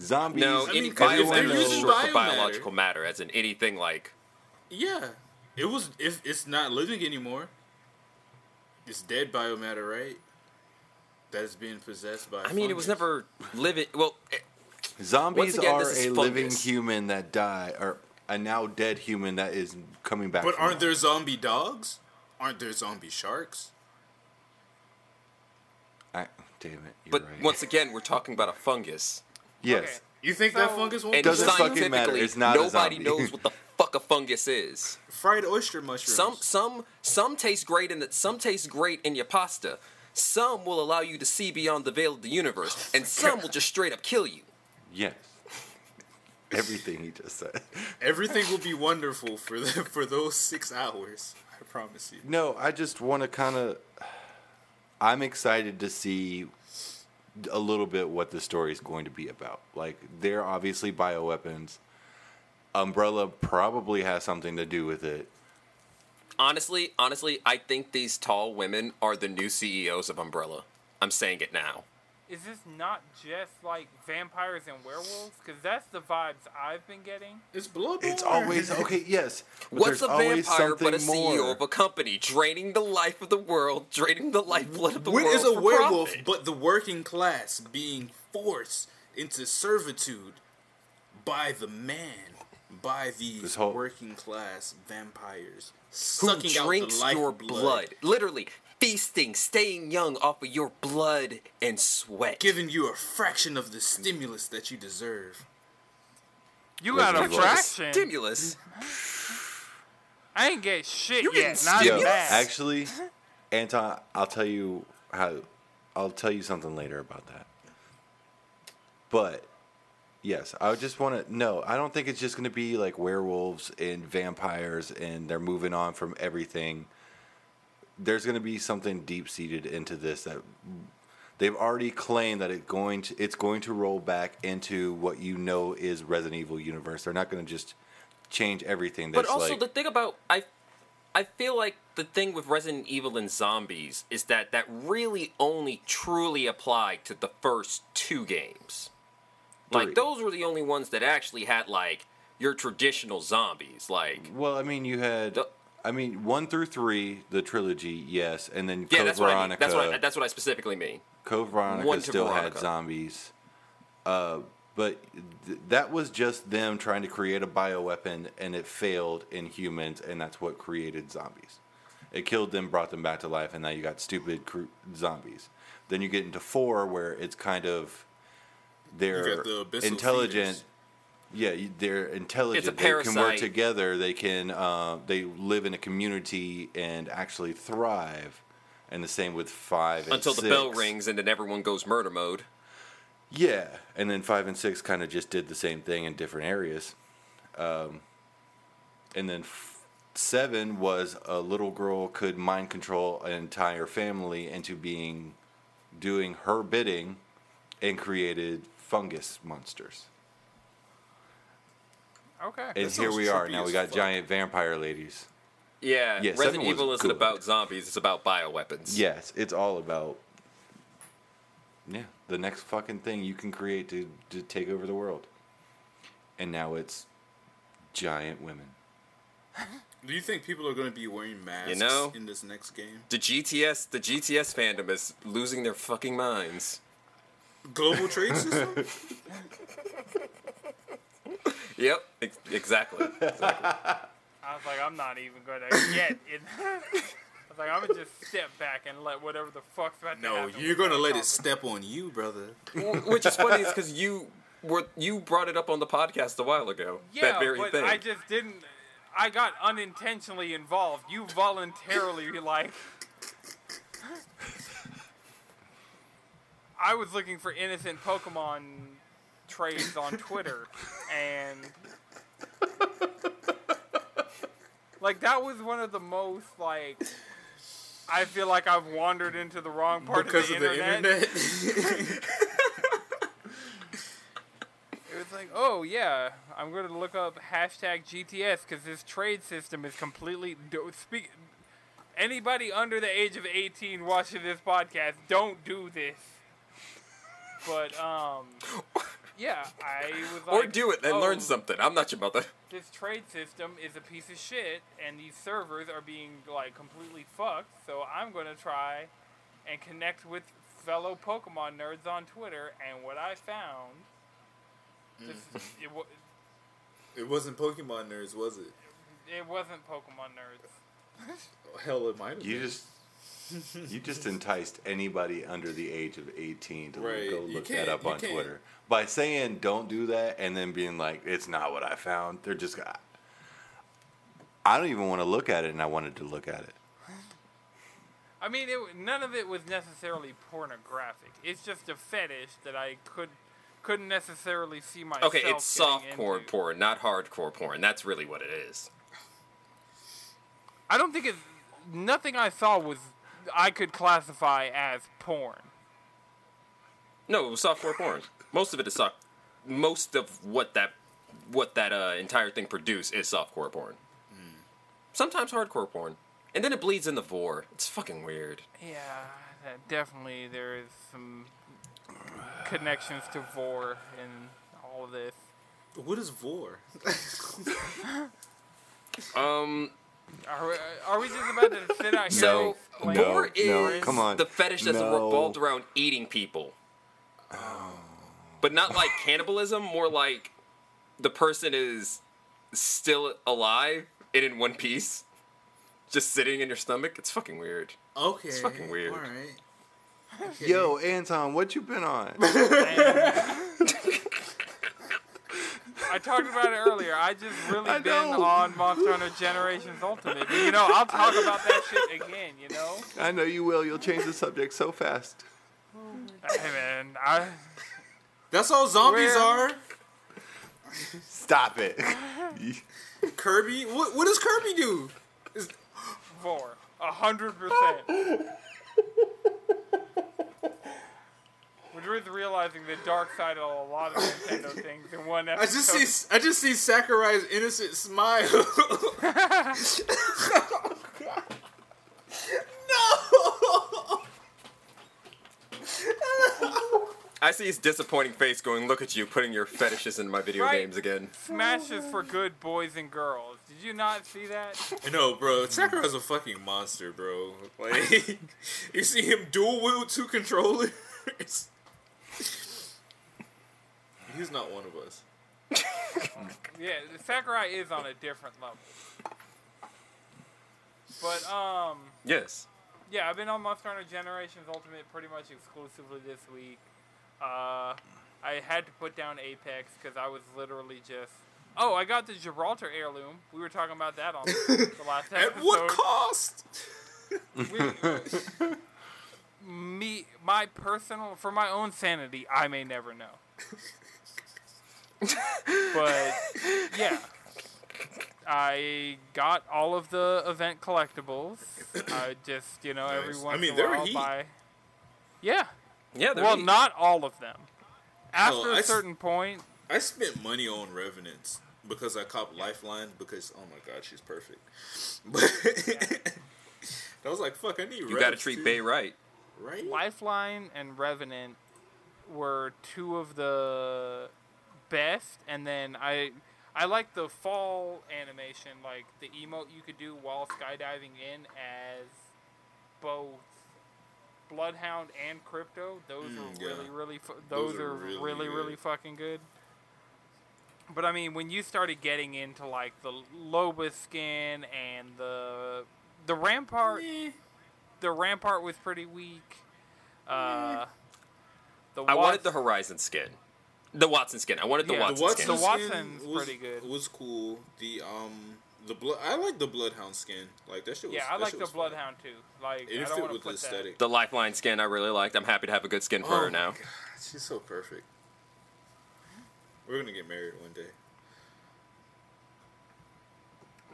Zombies. No, I any mean, 'cause biomatter they're using short for biological matter, as in anything like. Yeah, it was. If it's not living anymore, it's dead biomatter, right? That is being possessed by. I mean, it was never living. Well, eh, Zombies Once again, are this is a living human that die, or a now dead human that is coming back. But aren't life. there zombie dogs? Aren't there zombie sharks? I, damn it! You're but right. once again, we're talking about a fungus. yes, Okay. You think that fungus won't And Doesn't fucking matter. scientifically, It's not nobody zombie. knows what the fuck a fungus is. fried oyster mushrooms? Some some some taste great in the, some taste great in your pasta. Some will allow you to see beyond the veil of the universe, and some will just straight up kill you. yes. Everything he just said. Everything will be wonderful for the, for those six hours. I promise you. No, I just want to kind of. I'm excited to see a little bit what the story is going to be about. Like, they're obviously bioweapons. Umbrella probably has something to do with it. Honestly, honestly, I think these tall women are the new CEOs of Umbrella. I'm saying it now. Is this not just like vampires and werewolves? Because that's the vibes I've been getting. It's Bloodborne. It's always okay. Yes, What's a vampire but a something CEO more. of a company draining the life of the world, draining the lifeblood of the What world? is a werewolf profit? but the working class being forced into servitude by the man, by these whole- working class vampires, Who sucking out drinks the your lifeblood, blood? Literally feasting, staying young off of your blood and sweat. giving you a fraction of the stimulus that you deserve. You got a Resident fraction. Stimulus. I ain't get shit You yet. Not Yo, bad. actually, Anton, I'll tell you how. I'll tell you something later about that. But yes, I just want to. No, I don't think it's just going to be like werewolves and vampires, and they're moving on from everything. There's going to be something deep seated into this that they've already claimed that it going to it's going to roll back into what you know is Resident Evil universe. They're not going to just change everything. But also like, the thing about I I feel like the thing with Resident Evil and zombies is that that really only truly applied to the first two games. Three. Like those were the only ones that actually had like your traditional zombies. Like Well, I mean, you had. The- I mean, one through three, the trilogy, yes, and then yeah, Code that's what I mean. Veronica. That's what I, that's what I specifically mean. Code Veronica one to still had zombies, uh, but th- that was just them trying to create a bioweapon, and it failed in humans, and that's what created zombies. It killed them, brought them back to life, and now you got stupid cr- zombies. Then you get into four, where it's kind of they're the intelligent. feeders. Yeah, they're intelligent. It's a parasite. They can work together. They can. Uh, they live in a community and actually thrive. And the same with five and Until the bell rings and then everyone goes murder mode. Yeah, and then five and six kind of just did the same thing in different areas. Um, and then f- seven was a little girl could mind control an entire family into being doing her bidding and created fungus monsters. Okay. And That here we are. Now we got fuck. giant vampire ladies. Yeah, Yeah, Resident Evil isn't good. about zombies; it's about bioweapons. Yes, it's all about yeah, the next fucking thing you can create to, to take over the world. And now it's giant women. Do you think people are going to be wearing masks You know? in this next game? The GTS, the GTS fandom is losing their fucking minds. Global trade system? Yep, ex- exactly. I was like, I'm not even gonna get in. I was like, I'm gonna just step back and let whatever the fuck's about to no, you're going to let it step on you, brother. Which is funny, is because you were you brought it up on the podcast a while ago. Yeah, that very but thing. I just didn't. I got unintentionally involved. You voluntarily like. I was looking for innocent Pokemon trades on Twitter, and like that was one of the most like. I feel like I've wandered into the wrong part Because of of the the internet. internet? It was like, oh yeah, I'm going to look up hashtag GTS because this trade system is completely. Do, speak. Anybody under the age of 18 watching this podcast, don't do this. But um, yeah, I was or do it and oh, learn something. I'm not your mother. This trade system is a piece of shit, and these servers are being like completely fucked. So I'm going to try and connect with fellow Pokemon nerds on Twitter, and what I found. This, mm. it, wa- it wasn't Pokemon nerds, was it? It wasn't Pokemon nerds. Hell, it might have You been. just you just enticed anybody under the age of 18 to Right, go look that up on. Twitter. By saying don't do that and then being like it's not what I found, they're just I don't even want to look at it and I wanted to look at it. I mean, it, none of it was necessarily pornographic. It's just a fetish that I could couldn't necessarily see myself. Okay, it's getting softcore into. porn, not hardcore porn. That's really what it is. I don't think it's nothing I saw was I could classify as porn. No, it was softcore porn. Most of it is soft. Most of what that what that uh, entire thing produced is softcore porn. Sometimes hardcore porn, and then it bleeds into vore. It's fucking weird. Yeah, that definitely there is some connections to vore in all of this. What is Vore? Um, Are we, are we just about to sit out here? so and explain No, vore no, is come on. the fetish that's No. revolved around eating people, oh. but not like cannibalism. More like the person is still alive and in one piece, just sitting in your stomach. It's fucking weird. Okay. It's fucking weird. All right. Yo, Anton, what you been on? I talked about it earlier. I just really I been know. on Monster Hunter Generations Ultimate. But, you know, I'll talk about that shit again. You know, I know you will. You'll change the subject so fast. hey man, I That's all zombies Where- are. Stop it. Kirby. What, what does Kirby do? Is, for a hundred percent. We're realizing the dark side of a lot of Nintendo things in one I episode. just see. I just see Sakurai's innocent smile. no. I see his disappointing face going, look at you, putting your fetishes into my video Right. games again. Smash is for good boys and girls. Did you not see that? No, bro. Sakurai's a fucking monster, bro. Like, you see him dual wield two controllers. He's not one of us. Yeah, Sakurai is on a different level. But um, Yes. yeah, I've been on Monster Hunter Generations Ultimate pretty much exclusively this week. Uh, I had to put down Apex because I was literally just. Oh, I got the Gibraltar heirloom. We were talking about that on the last episode. At what cost? We- me, my personal, for my own sanity, I may never know. but yeah, I got all of the event collectibles. I just, you know, every Nice. I mean, in a they're while heat. buy. Yeah. Yeah, Well, neat. not all of them. After I a s- certain point, I spent money on Revenants because I copped Lifeline because oh my god, she's perfect. But I was like, fuck, I need. You got to treat too. Bay right. right. Lifeline and Revenant were two of the best, and then I I like the fall animation, like the emote you could do while skydiving in as both Bloodhound and Crypto. Those Mm, are yeah. really really fu- those, Those are are really really really, fucking good. But I mean, when you started getting into like the Loba skin and the the Rampart Eh, the rampart was pretty weak. Uh, the I wanted the Horizon skin. The Wattson skin. I wanted the Yeah, the the Wattson Wattson skin. The skin Wattson's was, pretty good. It was cool. The um the blood. I like the Bloodhound skin. Like that shit was. yeah, I like the was fun. Bloodhound too. Like And I don't fit want to with the put that. The Lifeline skin I really liked. I'm happy to have a good skin for Oh her my now. God, she's so perfect. We're gonna get married one day.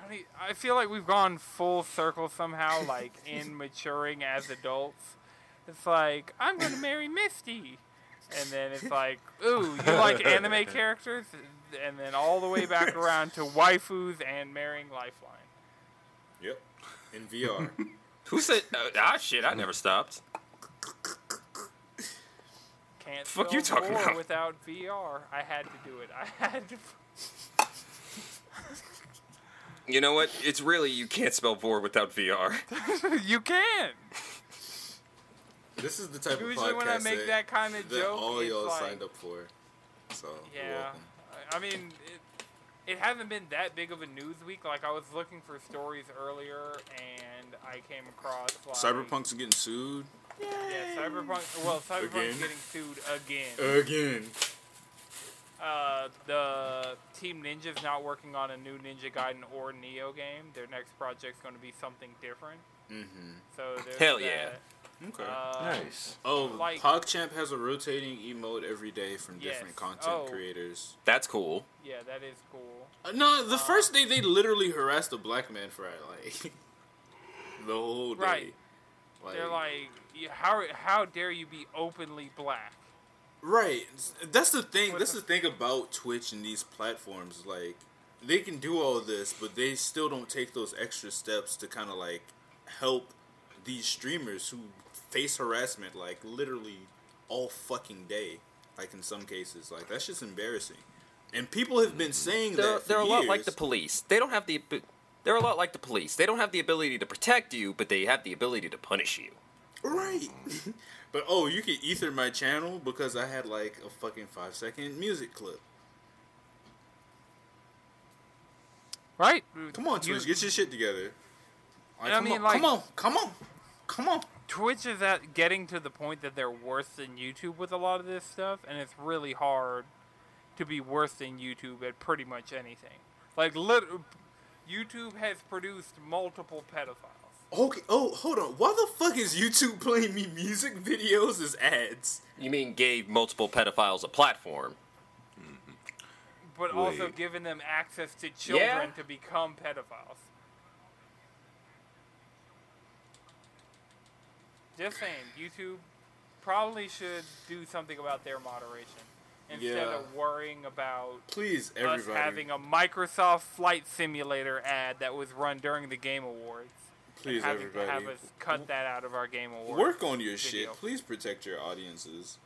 I, mean, I feel like we've gone full circle somehow, like in maturing as adults. It's like I'm gonna marry Misty, and then it's like, ooh, you like anime characters, and then all the way back around to waifus and marrying Lifeline. Yep. In VR. Who said? Uh, ah, shit! I never stopped. Can't Fuck you talking about? without VR. I had to do it. I had to. You know what? It's really you can't spell vore without VR. you can. This is the type of Usually podcast when I make that kind of that joke, all y'all like, signed up for. So you're yeah. I- I mean, it, it hasn't been that big of a news week. Like I was looking for stories earlier, and I came across like Cyberpunk's getting sued Yeah, Cyberpunk. Well, Cyberpunk's Again? getting sued again. again. Uh, the Team Ninja's not working on a new Ninja Gaiden or Nioh game. Their next project's going to be something different. Mm-hmm. So there's Hell that. Yeah. Okay. Uh, Nice. oh, like- PogChamp has a rotating emote every day from Yes. different content Oh. creators. That's cool. Yeah, that is cool. Uh, no, the first day they literally harassed a black man for like the whole day. Right. They're like, how how dare you be openly black? Right. That's the thing. What That's the- the thing about Twitch and these platforms. Like, they can do all this, but they still don't take those extra steps to kind of like help these streamers who face harassment like literally all fucking day. Like in some cases, like that's just embarrassing. And people have been mm-hmm. saying They're that for they're a lot like the police. They don't have the. They're a lot like the police. They don't have the ability to protect you, but they have the ability to punish you. Right. but oh, you can ether my channel because I had like a fucking five second music clip. Right? Come on, You- Twitch, get your shit together. Like, I mean, on, like- come on, come on, come on. Twitch is at getting to the point that they're worse than YouTube with a lot of this stuff, and it's really hard to be worse than YouTube at pretty much anything. Like, lit- YouTube has produced multiple pedophiles. Okay. Oh, hold on. Why the fuck is YouTube playing me music videos as ads? You mean gave multiple pedophiles a platform? but also giving them access to children Yeah. to become pedophiles. Just saying, YouTube probably should do something about their moderation instead Yeah. of worrying about Please, us having a Microsoft Flight Simulator ad that was run during the Game Awards. please, having everybody. to have us cut that out of our Game Awards. Work on your video. shit. Please protect your audiences.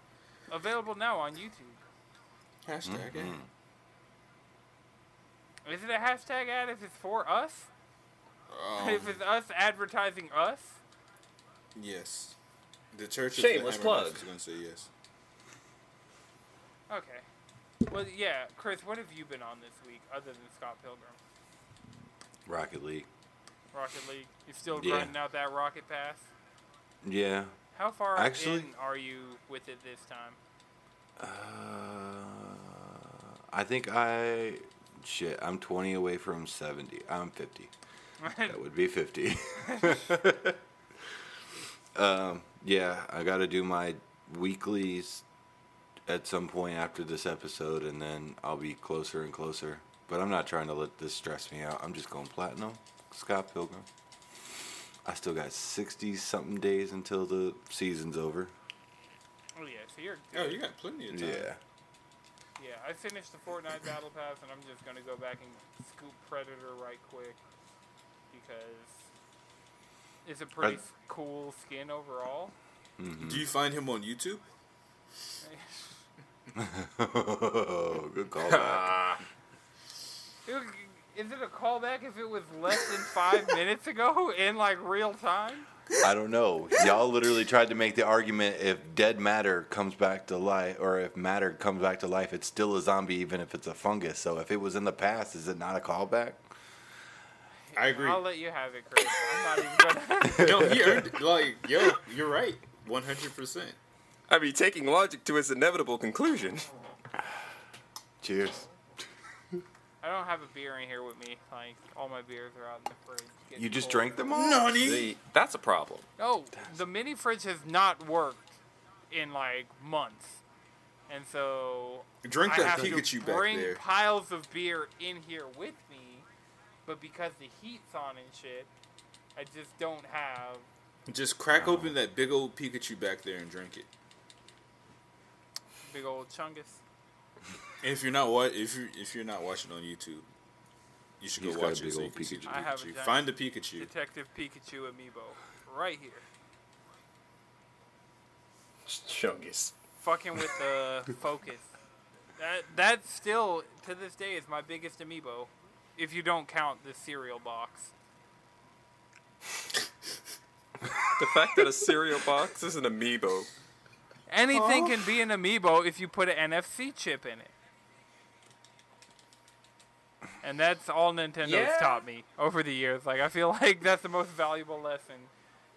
Available now on YouTube. Hashtag. Mhm. Is it a hashtag ad if it's for us? Um, if it's us advertising us? Yes. The Church Shameless of the Hammer plug. going to say yes. Okay. Well, yeah, Chris, what have you been on this week other than Scott Pilgrim? Rocket League. Rocket League. You still Yeah. grinding out that Rocket Pass? Yeah. How far Actually- in are you with it this time? Uh, I think I. Shit, I'm 20 away from 70. I'm 50. That would be 50. um, yeah, I got to do my weeklies at some point after this episode, and then I'll be closer and closer. But I'm not trying to let this stress me out. I'm just going platinum. Scott Pilgrim. I still got 60 something days until the season's over. Oh yeah, so you're Oh, you got plenty of time. Yeah. Yeah, I finished the Fortnite Battle Pass, and I'm just gonna go back and scoop Predator right quick because it's a pretty Are- s- cool skin overall. Mm-hmm. Do you find him on YouTube? Good call. back. Is it a callback if it was less than five minutes ago in like real time? I don't know. Y'all literally tried to make the argument if dead matter comes back to life, or if matter comes back to life, it's still a zombie, even if it's a fungus. So if it was in the past, is it not a callback? I agree. I'll let you have it, Chris. I'm not even gonna. no, he earned like yo. You're right. One hundred percent. I mean, taking logic to its inevitable conclusion. Cheers. I don't have a beer in here with me. Like all my beers are out in the fridge. You just cold. drank them all? Nani? See, that's a problem. No, the mini fridge has not worked in like months, and so Drink I that have Pikachu to back bring there. piles of beer in here with me, but because the heat's on and shit, I just don't have. Just crack open that big old Pikachu back there and drink it. Big old chungus. If you're not wa- if you if you're not watching on YouTube, you should He's go watch it so you old can Pikachu. I have a Pikachu. Find the Pikachu. Detective Pikachu amiibo, right here. Chungus. Fucking with the focus. That that still to this day is my biggest amiibo, if you don't count the cereal box. The fact that a cereal box is an amiibo. Anything can be an amiibo if you put an NFC chip in it. And that's all Nintendo's Yeah. taught me over the years. Like I feel like that's the most valuable lesson.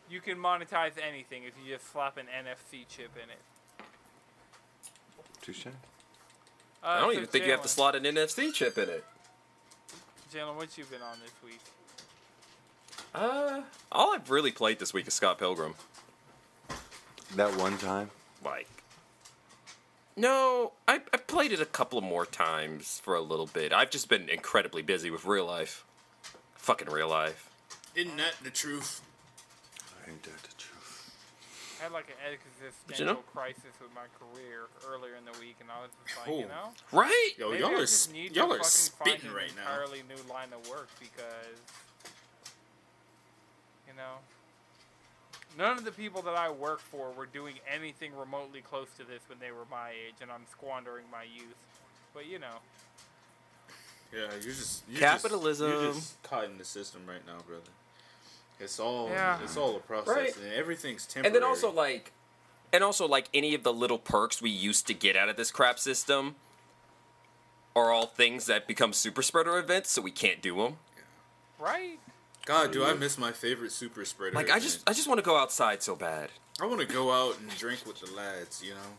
You can monetize anything if you just slap an NFC chip in it. Touche. Uh, I don't so even think you have to Jalen- slot an NFC chip in it. Jalen, what you been on this week? Uh, all I've really played this week is Scott Pilgrim. That one time. Like, no, I, I played it a couple of more times for a little bit. I've just been incredibly busy with real life. Fucking real life. Isn't that the truth? I ain't that the truth? I had like an existential you know? crisis with my career earlier in the week, and I was just like, Oh. you know, Right? Yo, y'all are just sp- need y'all are spitting right an now. entirely new line of work because, you know, none of the people that I work for were doing anything remotely close to this when they were my age, and I'm squandering my youth. But you know, Yeah, you're just you're Capitalism. Just, you're just caught in the system right now, brother. It's all Yeah. it's all a process, Right. and everything's temporary. And then also like, and also like any of the little perks we used to get out of this crap system are all things that become super spreader events, so we can't do them. Yeah. right? God, do I miss my favorite super spreader? Like I just I just want to go outside so bad. I want to go out and drink with the lads. You know,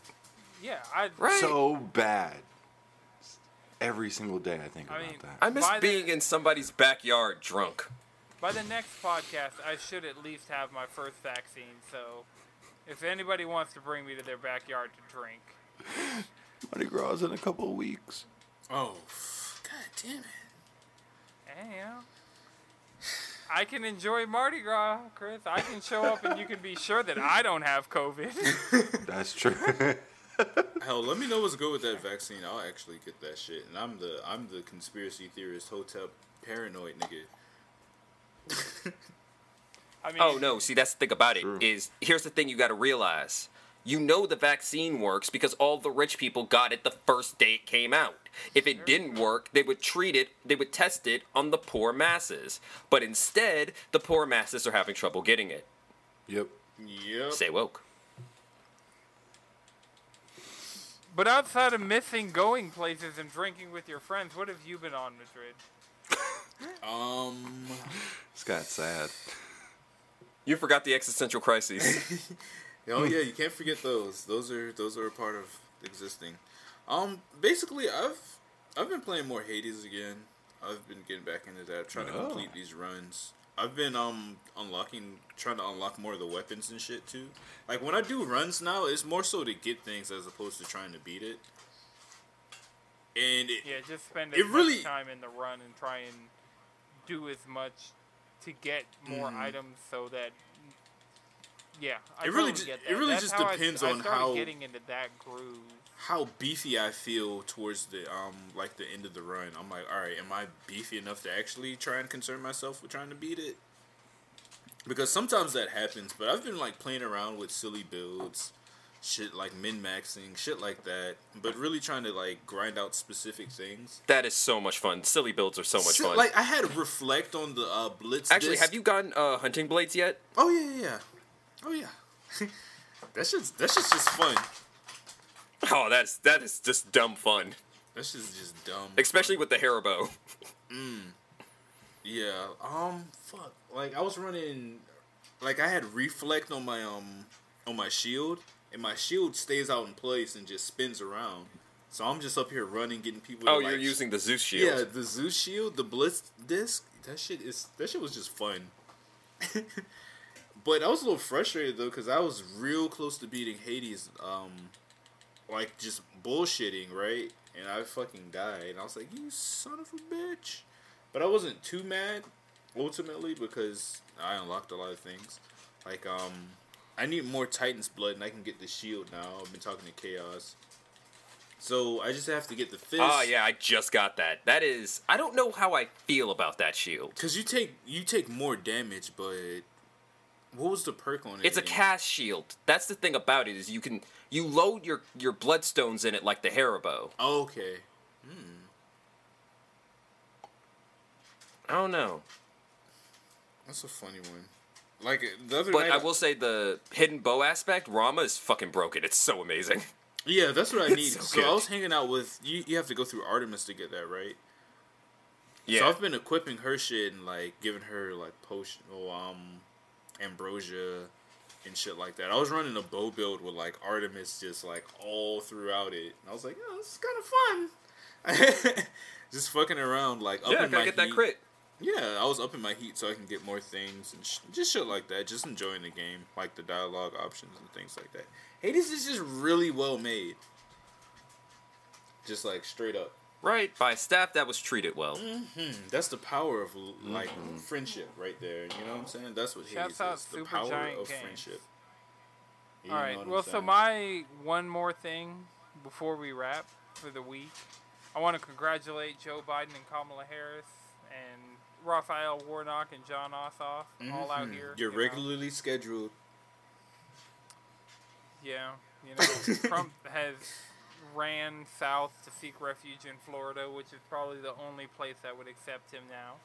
Yeah, I. Right. So bad. Every single day I think I about mean, that. I miss By the- being in somebody's backyard drunk. By the next podcast, I should at least have my first vaccine. So, if anybody wants to bring me to their backyard to drink, Mardi Gras in a couple of weeks. oh, god damn it! hey, you know, I can enjoy Mardi Gras, Chris. I can show up, and you can be sure that I don't have COVID. That's true. Hell, let me know what's good with that vaccine. I'll actually get that shit. And I'm the I'm the conspiracy theorist, hotel paranoid nigga. I mean, Oh no, see that's the thing about it True. is here's the thing you got to realize. You know the vaccine works because all the rich people got it the first day it came out. If it didn't work, they would treat it, they would test it on the poor masses. But instead, the poor masses are having trouble getting it. yep. Yep. Stay woke. But outside of missing going places and drinking with your friends, what have you been on, Madrid? Um. It's got sad. You forgot the existential crises. Oh yeah, you can't forget those. Those are those are a part of existing. Um, basically, I've I've been playing more Hades again. I've been getting back into that, trying to Oh. complete these runs. I've been um unlocking, trying to unlock more of the weapons and shit too. Like when I do runs now, it's more so to get things as opposed to trying to beat it. and it, Yeah, just spend It as really- much time in the run and try and do as much to get more Mhm. items so that. Yeah, I It really totally ju- get it really That's just depends I on started how- getting into that groove. how beefy I feel towards the um like the end of the run. I'm like, all right, am I beefy enough to actually try and concern myself with trying to beat it? Because sometimes that happens, but I've been like playing around with silly builds, shit like min maxing, shit like that, but really trying to like grind out specific things. That is so much fun. Silly builds are so much fun. Like I had to reflect on the uh, blitz. Actually, disc. have you gotten uh, hunting blades yet? Oh yeah, yeah, yeah. Oh yeah. that's just that's just just fun. Oh, that's that is just dumb fun, That's just just dumb. especially with the Haribo. Yeah. Um. Fuck. Like I was running, like I had reflect on my um on my shield, and my shield stays out in place and just spins around. So I'm just up here running, getting people. to, Oh, you're using the Zeus shield. Yeah, the Zeus shield, the Blitz disc. That shit is that shit was just fun. but I was a little frustrated though because I was real close to beating Hades. Um, like just bullshitting, right? And I fucking died. And I was like, "You son of a bitch!" But I wasn't too mad ultimately because I unlocked a lot of things. Like um, I need more Titan's blood, and I can get the shield now. I've been talking to Chaos. So I just have to get the fist. Oh yeah, I just got that. That is, I don't know how I feel about that shield. Cause you take you take more damage, but what was the perk on it? It's a cast shield. That's the thing about it is you can you load your your bloodstones in it like the Haribo. Oh, okay. Hmm. I don't know, That's a funny one. Like the other but night, I will say the hidden bow aspect, Rama is fucking broken. It's so amazing. Yeah, that's what I need. so so. I was hanging out with you. You have to go through Artemis to get that, right? Yeah, So I've been equipping her shit and like giving her like potion, oh, um, ambrosia and shit like that. I was running a bow build with like Artemis just like all throughout it. And I was like, oh, this is kind of fun. just fucking around, like up yeah, in gotta my get that crit. Yeah, I was upping my heat so I can get more things and sh- just shit like that. Just enjoying the game, like the dialogue options and things like that. Hades is just really well made. Just like straight up. Right, by staff that was treated well. Hmm, that's the power of l- like friendship right there. You know what I'm saying? That's what Shouts Hades out is. The power Giant of Games. friendship. You All know right. Well, so my one more thing before we wrap for the week, I want to congratulate Joe Biden and Kamala Harris and Raphael Warnock and Jon Ossoff all out Mhm. here. You're you know. regularly scheduled. Yeah, you know, Trump has ran south to seek refuge in Florida, which is probably the only place that would accept him now.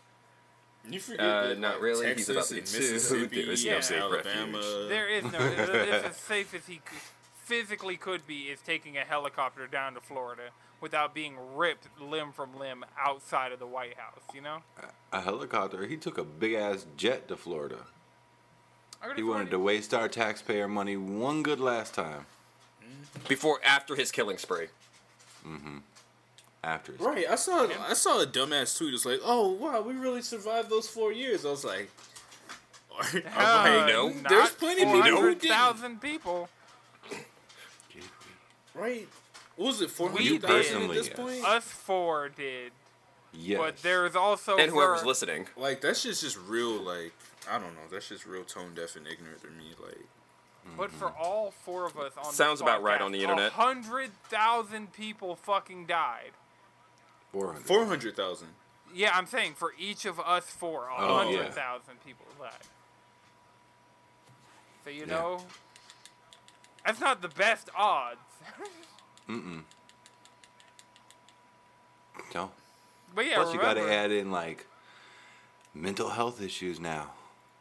You forget Uh, that, not like, really. He's about to and get sued. Mississippi, There is no safe Alabama. refuge. There is no. it's as safe as he could, physically could be is taking a helicopter down to Florida without being ripped limb from limb outside of the White House. You know. A helicopter. He took a big ass jet to Florida. He wanted to waste our taxpayer money one good last time. Before, after his killing spree. After his Right, I saw I saw a dumbass tweet. It's like, oh wow, we really survived those four years. I was like, I'm Uh, like, no. there's plenty of people who didn't. 400,000 people. Right, what was it four We hundred thousand at personally, this yes. point? Us four did, Yes. but there's also And whoever's for- listening. like that shit's just real. Like I don't know, that's just real tone deaf and ignorant to me. Like But for mm-hmm. all four of us on Sounds this about right on the internet. hundred thousand people fucking died. four hundred thousand. Yeah, I'm saying for each of us four, a Oh, hundred yeah. people died. So you Yeah. know, that's not the best odds. Mm-mm. No. but yeah, Plus, you got to add in like mental health issues now,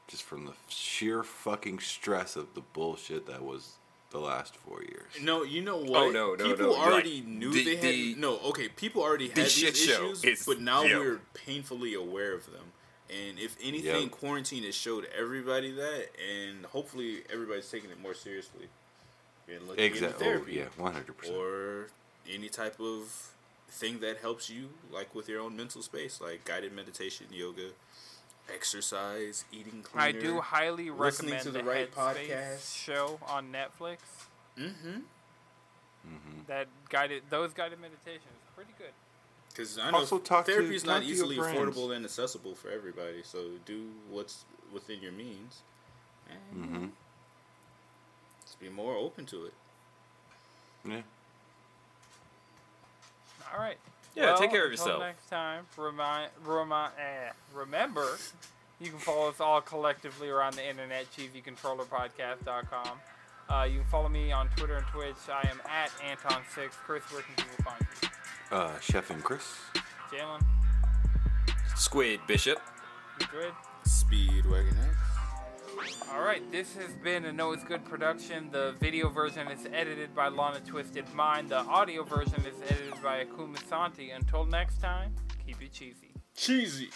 just from the sheer fucking stress of the bullshit that was the last four years. No, you know oh, what? Oh, no, no, People no, already like, knew the- they had the- no. Okay, people already had these shit show issues, is- but now yeah. we're painfully aware of them. And if anything, Yep. quarantine has showed everybody that, and hopefully everybody's taking it more seriously. And looking into Exactly. Oh, yeah, 100%. or any type of thing that helps you, like with your own mental space, like guided meditation, yoga, exercise, eating cleaner. I do highly recommend to the, the right Headspace podcast. show on Netflix. Mm-hmm. mm-hmm. That guided those guided meditations pretty good. Because I know Also talk to- therapy is not easily affordable and accessible for everybody. So do what's within your means, Mm-hmm. Just be more open to it. Yeah. All right. Yeah, take care of until yourself. Next time, remind, remind, eh, remember, you can follow us all collectively around the internet, cheesycontrollerpodcast.com. Uh, you can follow me on Twitter and Twitch. I am at Anton6. Chris, where can people find you? Uh, Chef and Chris. Jalen, Squid Bishop. Madrid. Speedwagon X. All right, this has been a No It's Good production. The video version is edited by Lana Twisted Mind. The audio version is edited by Akuma Santi. Until next time, keep it cheesy. Cheesy.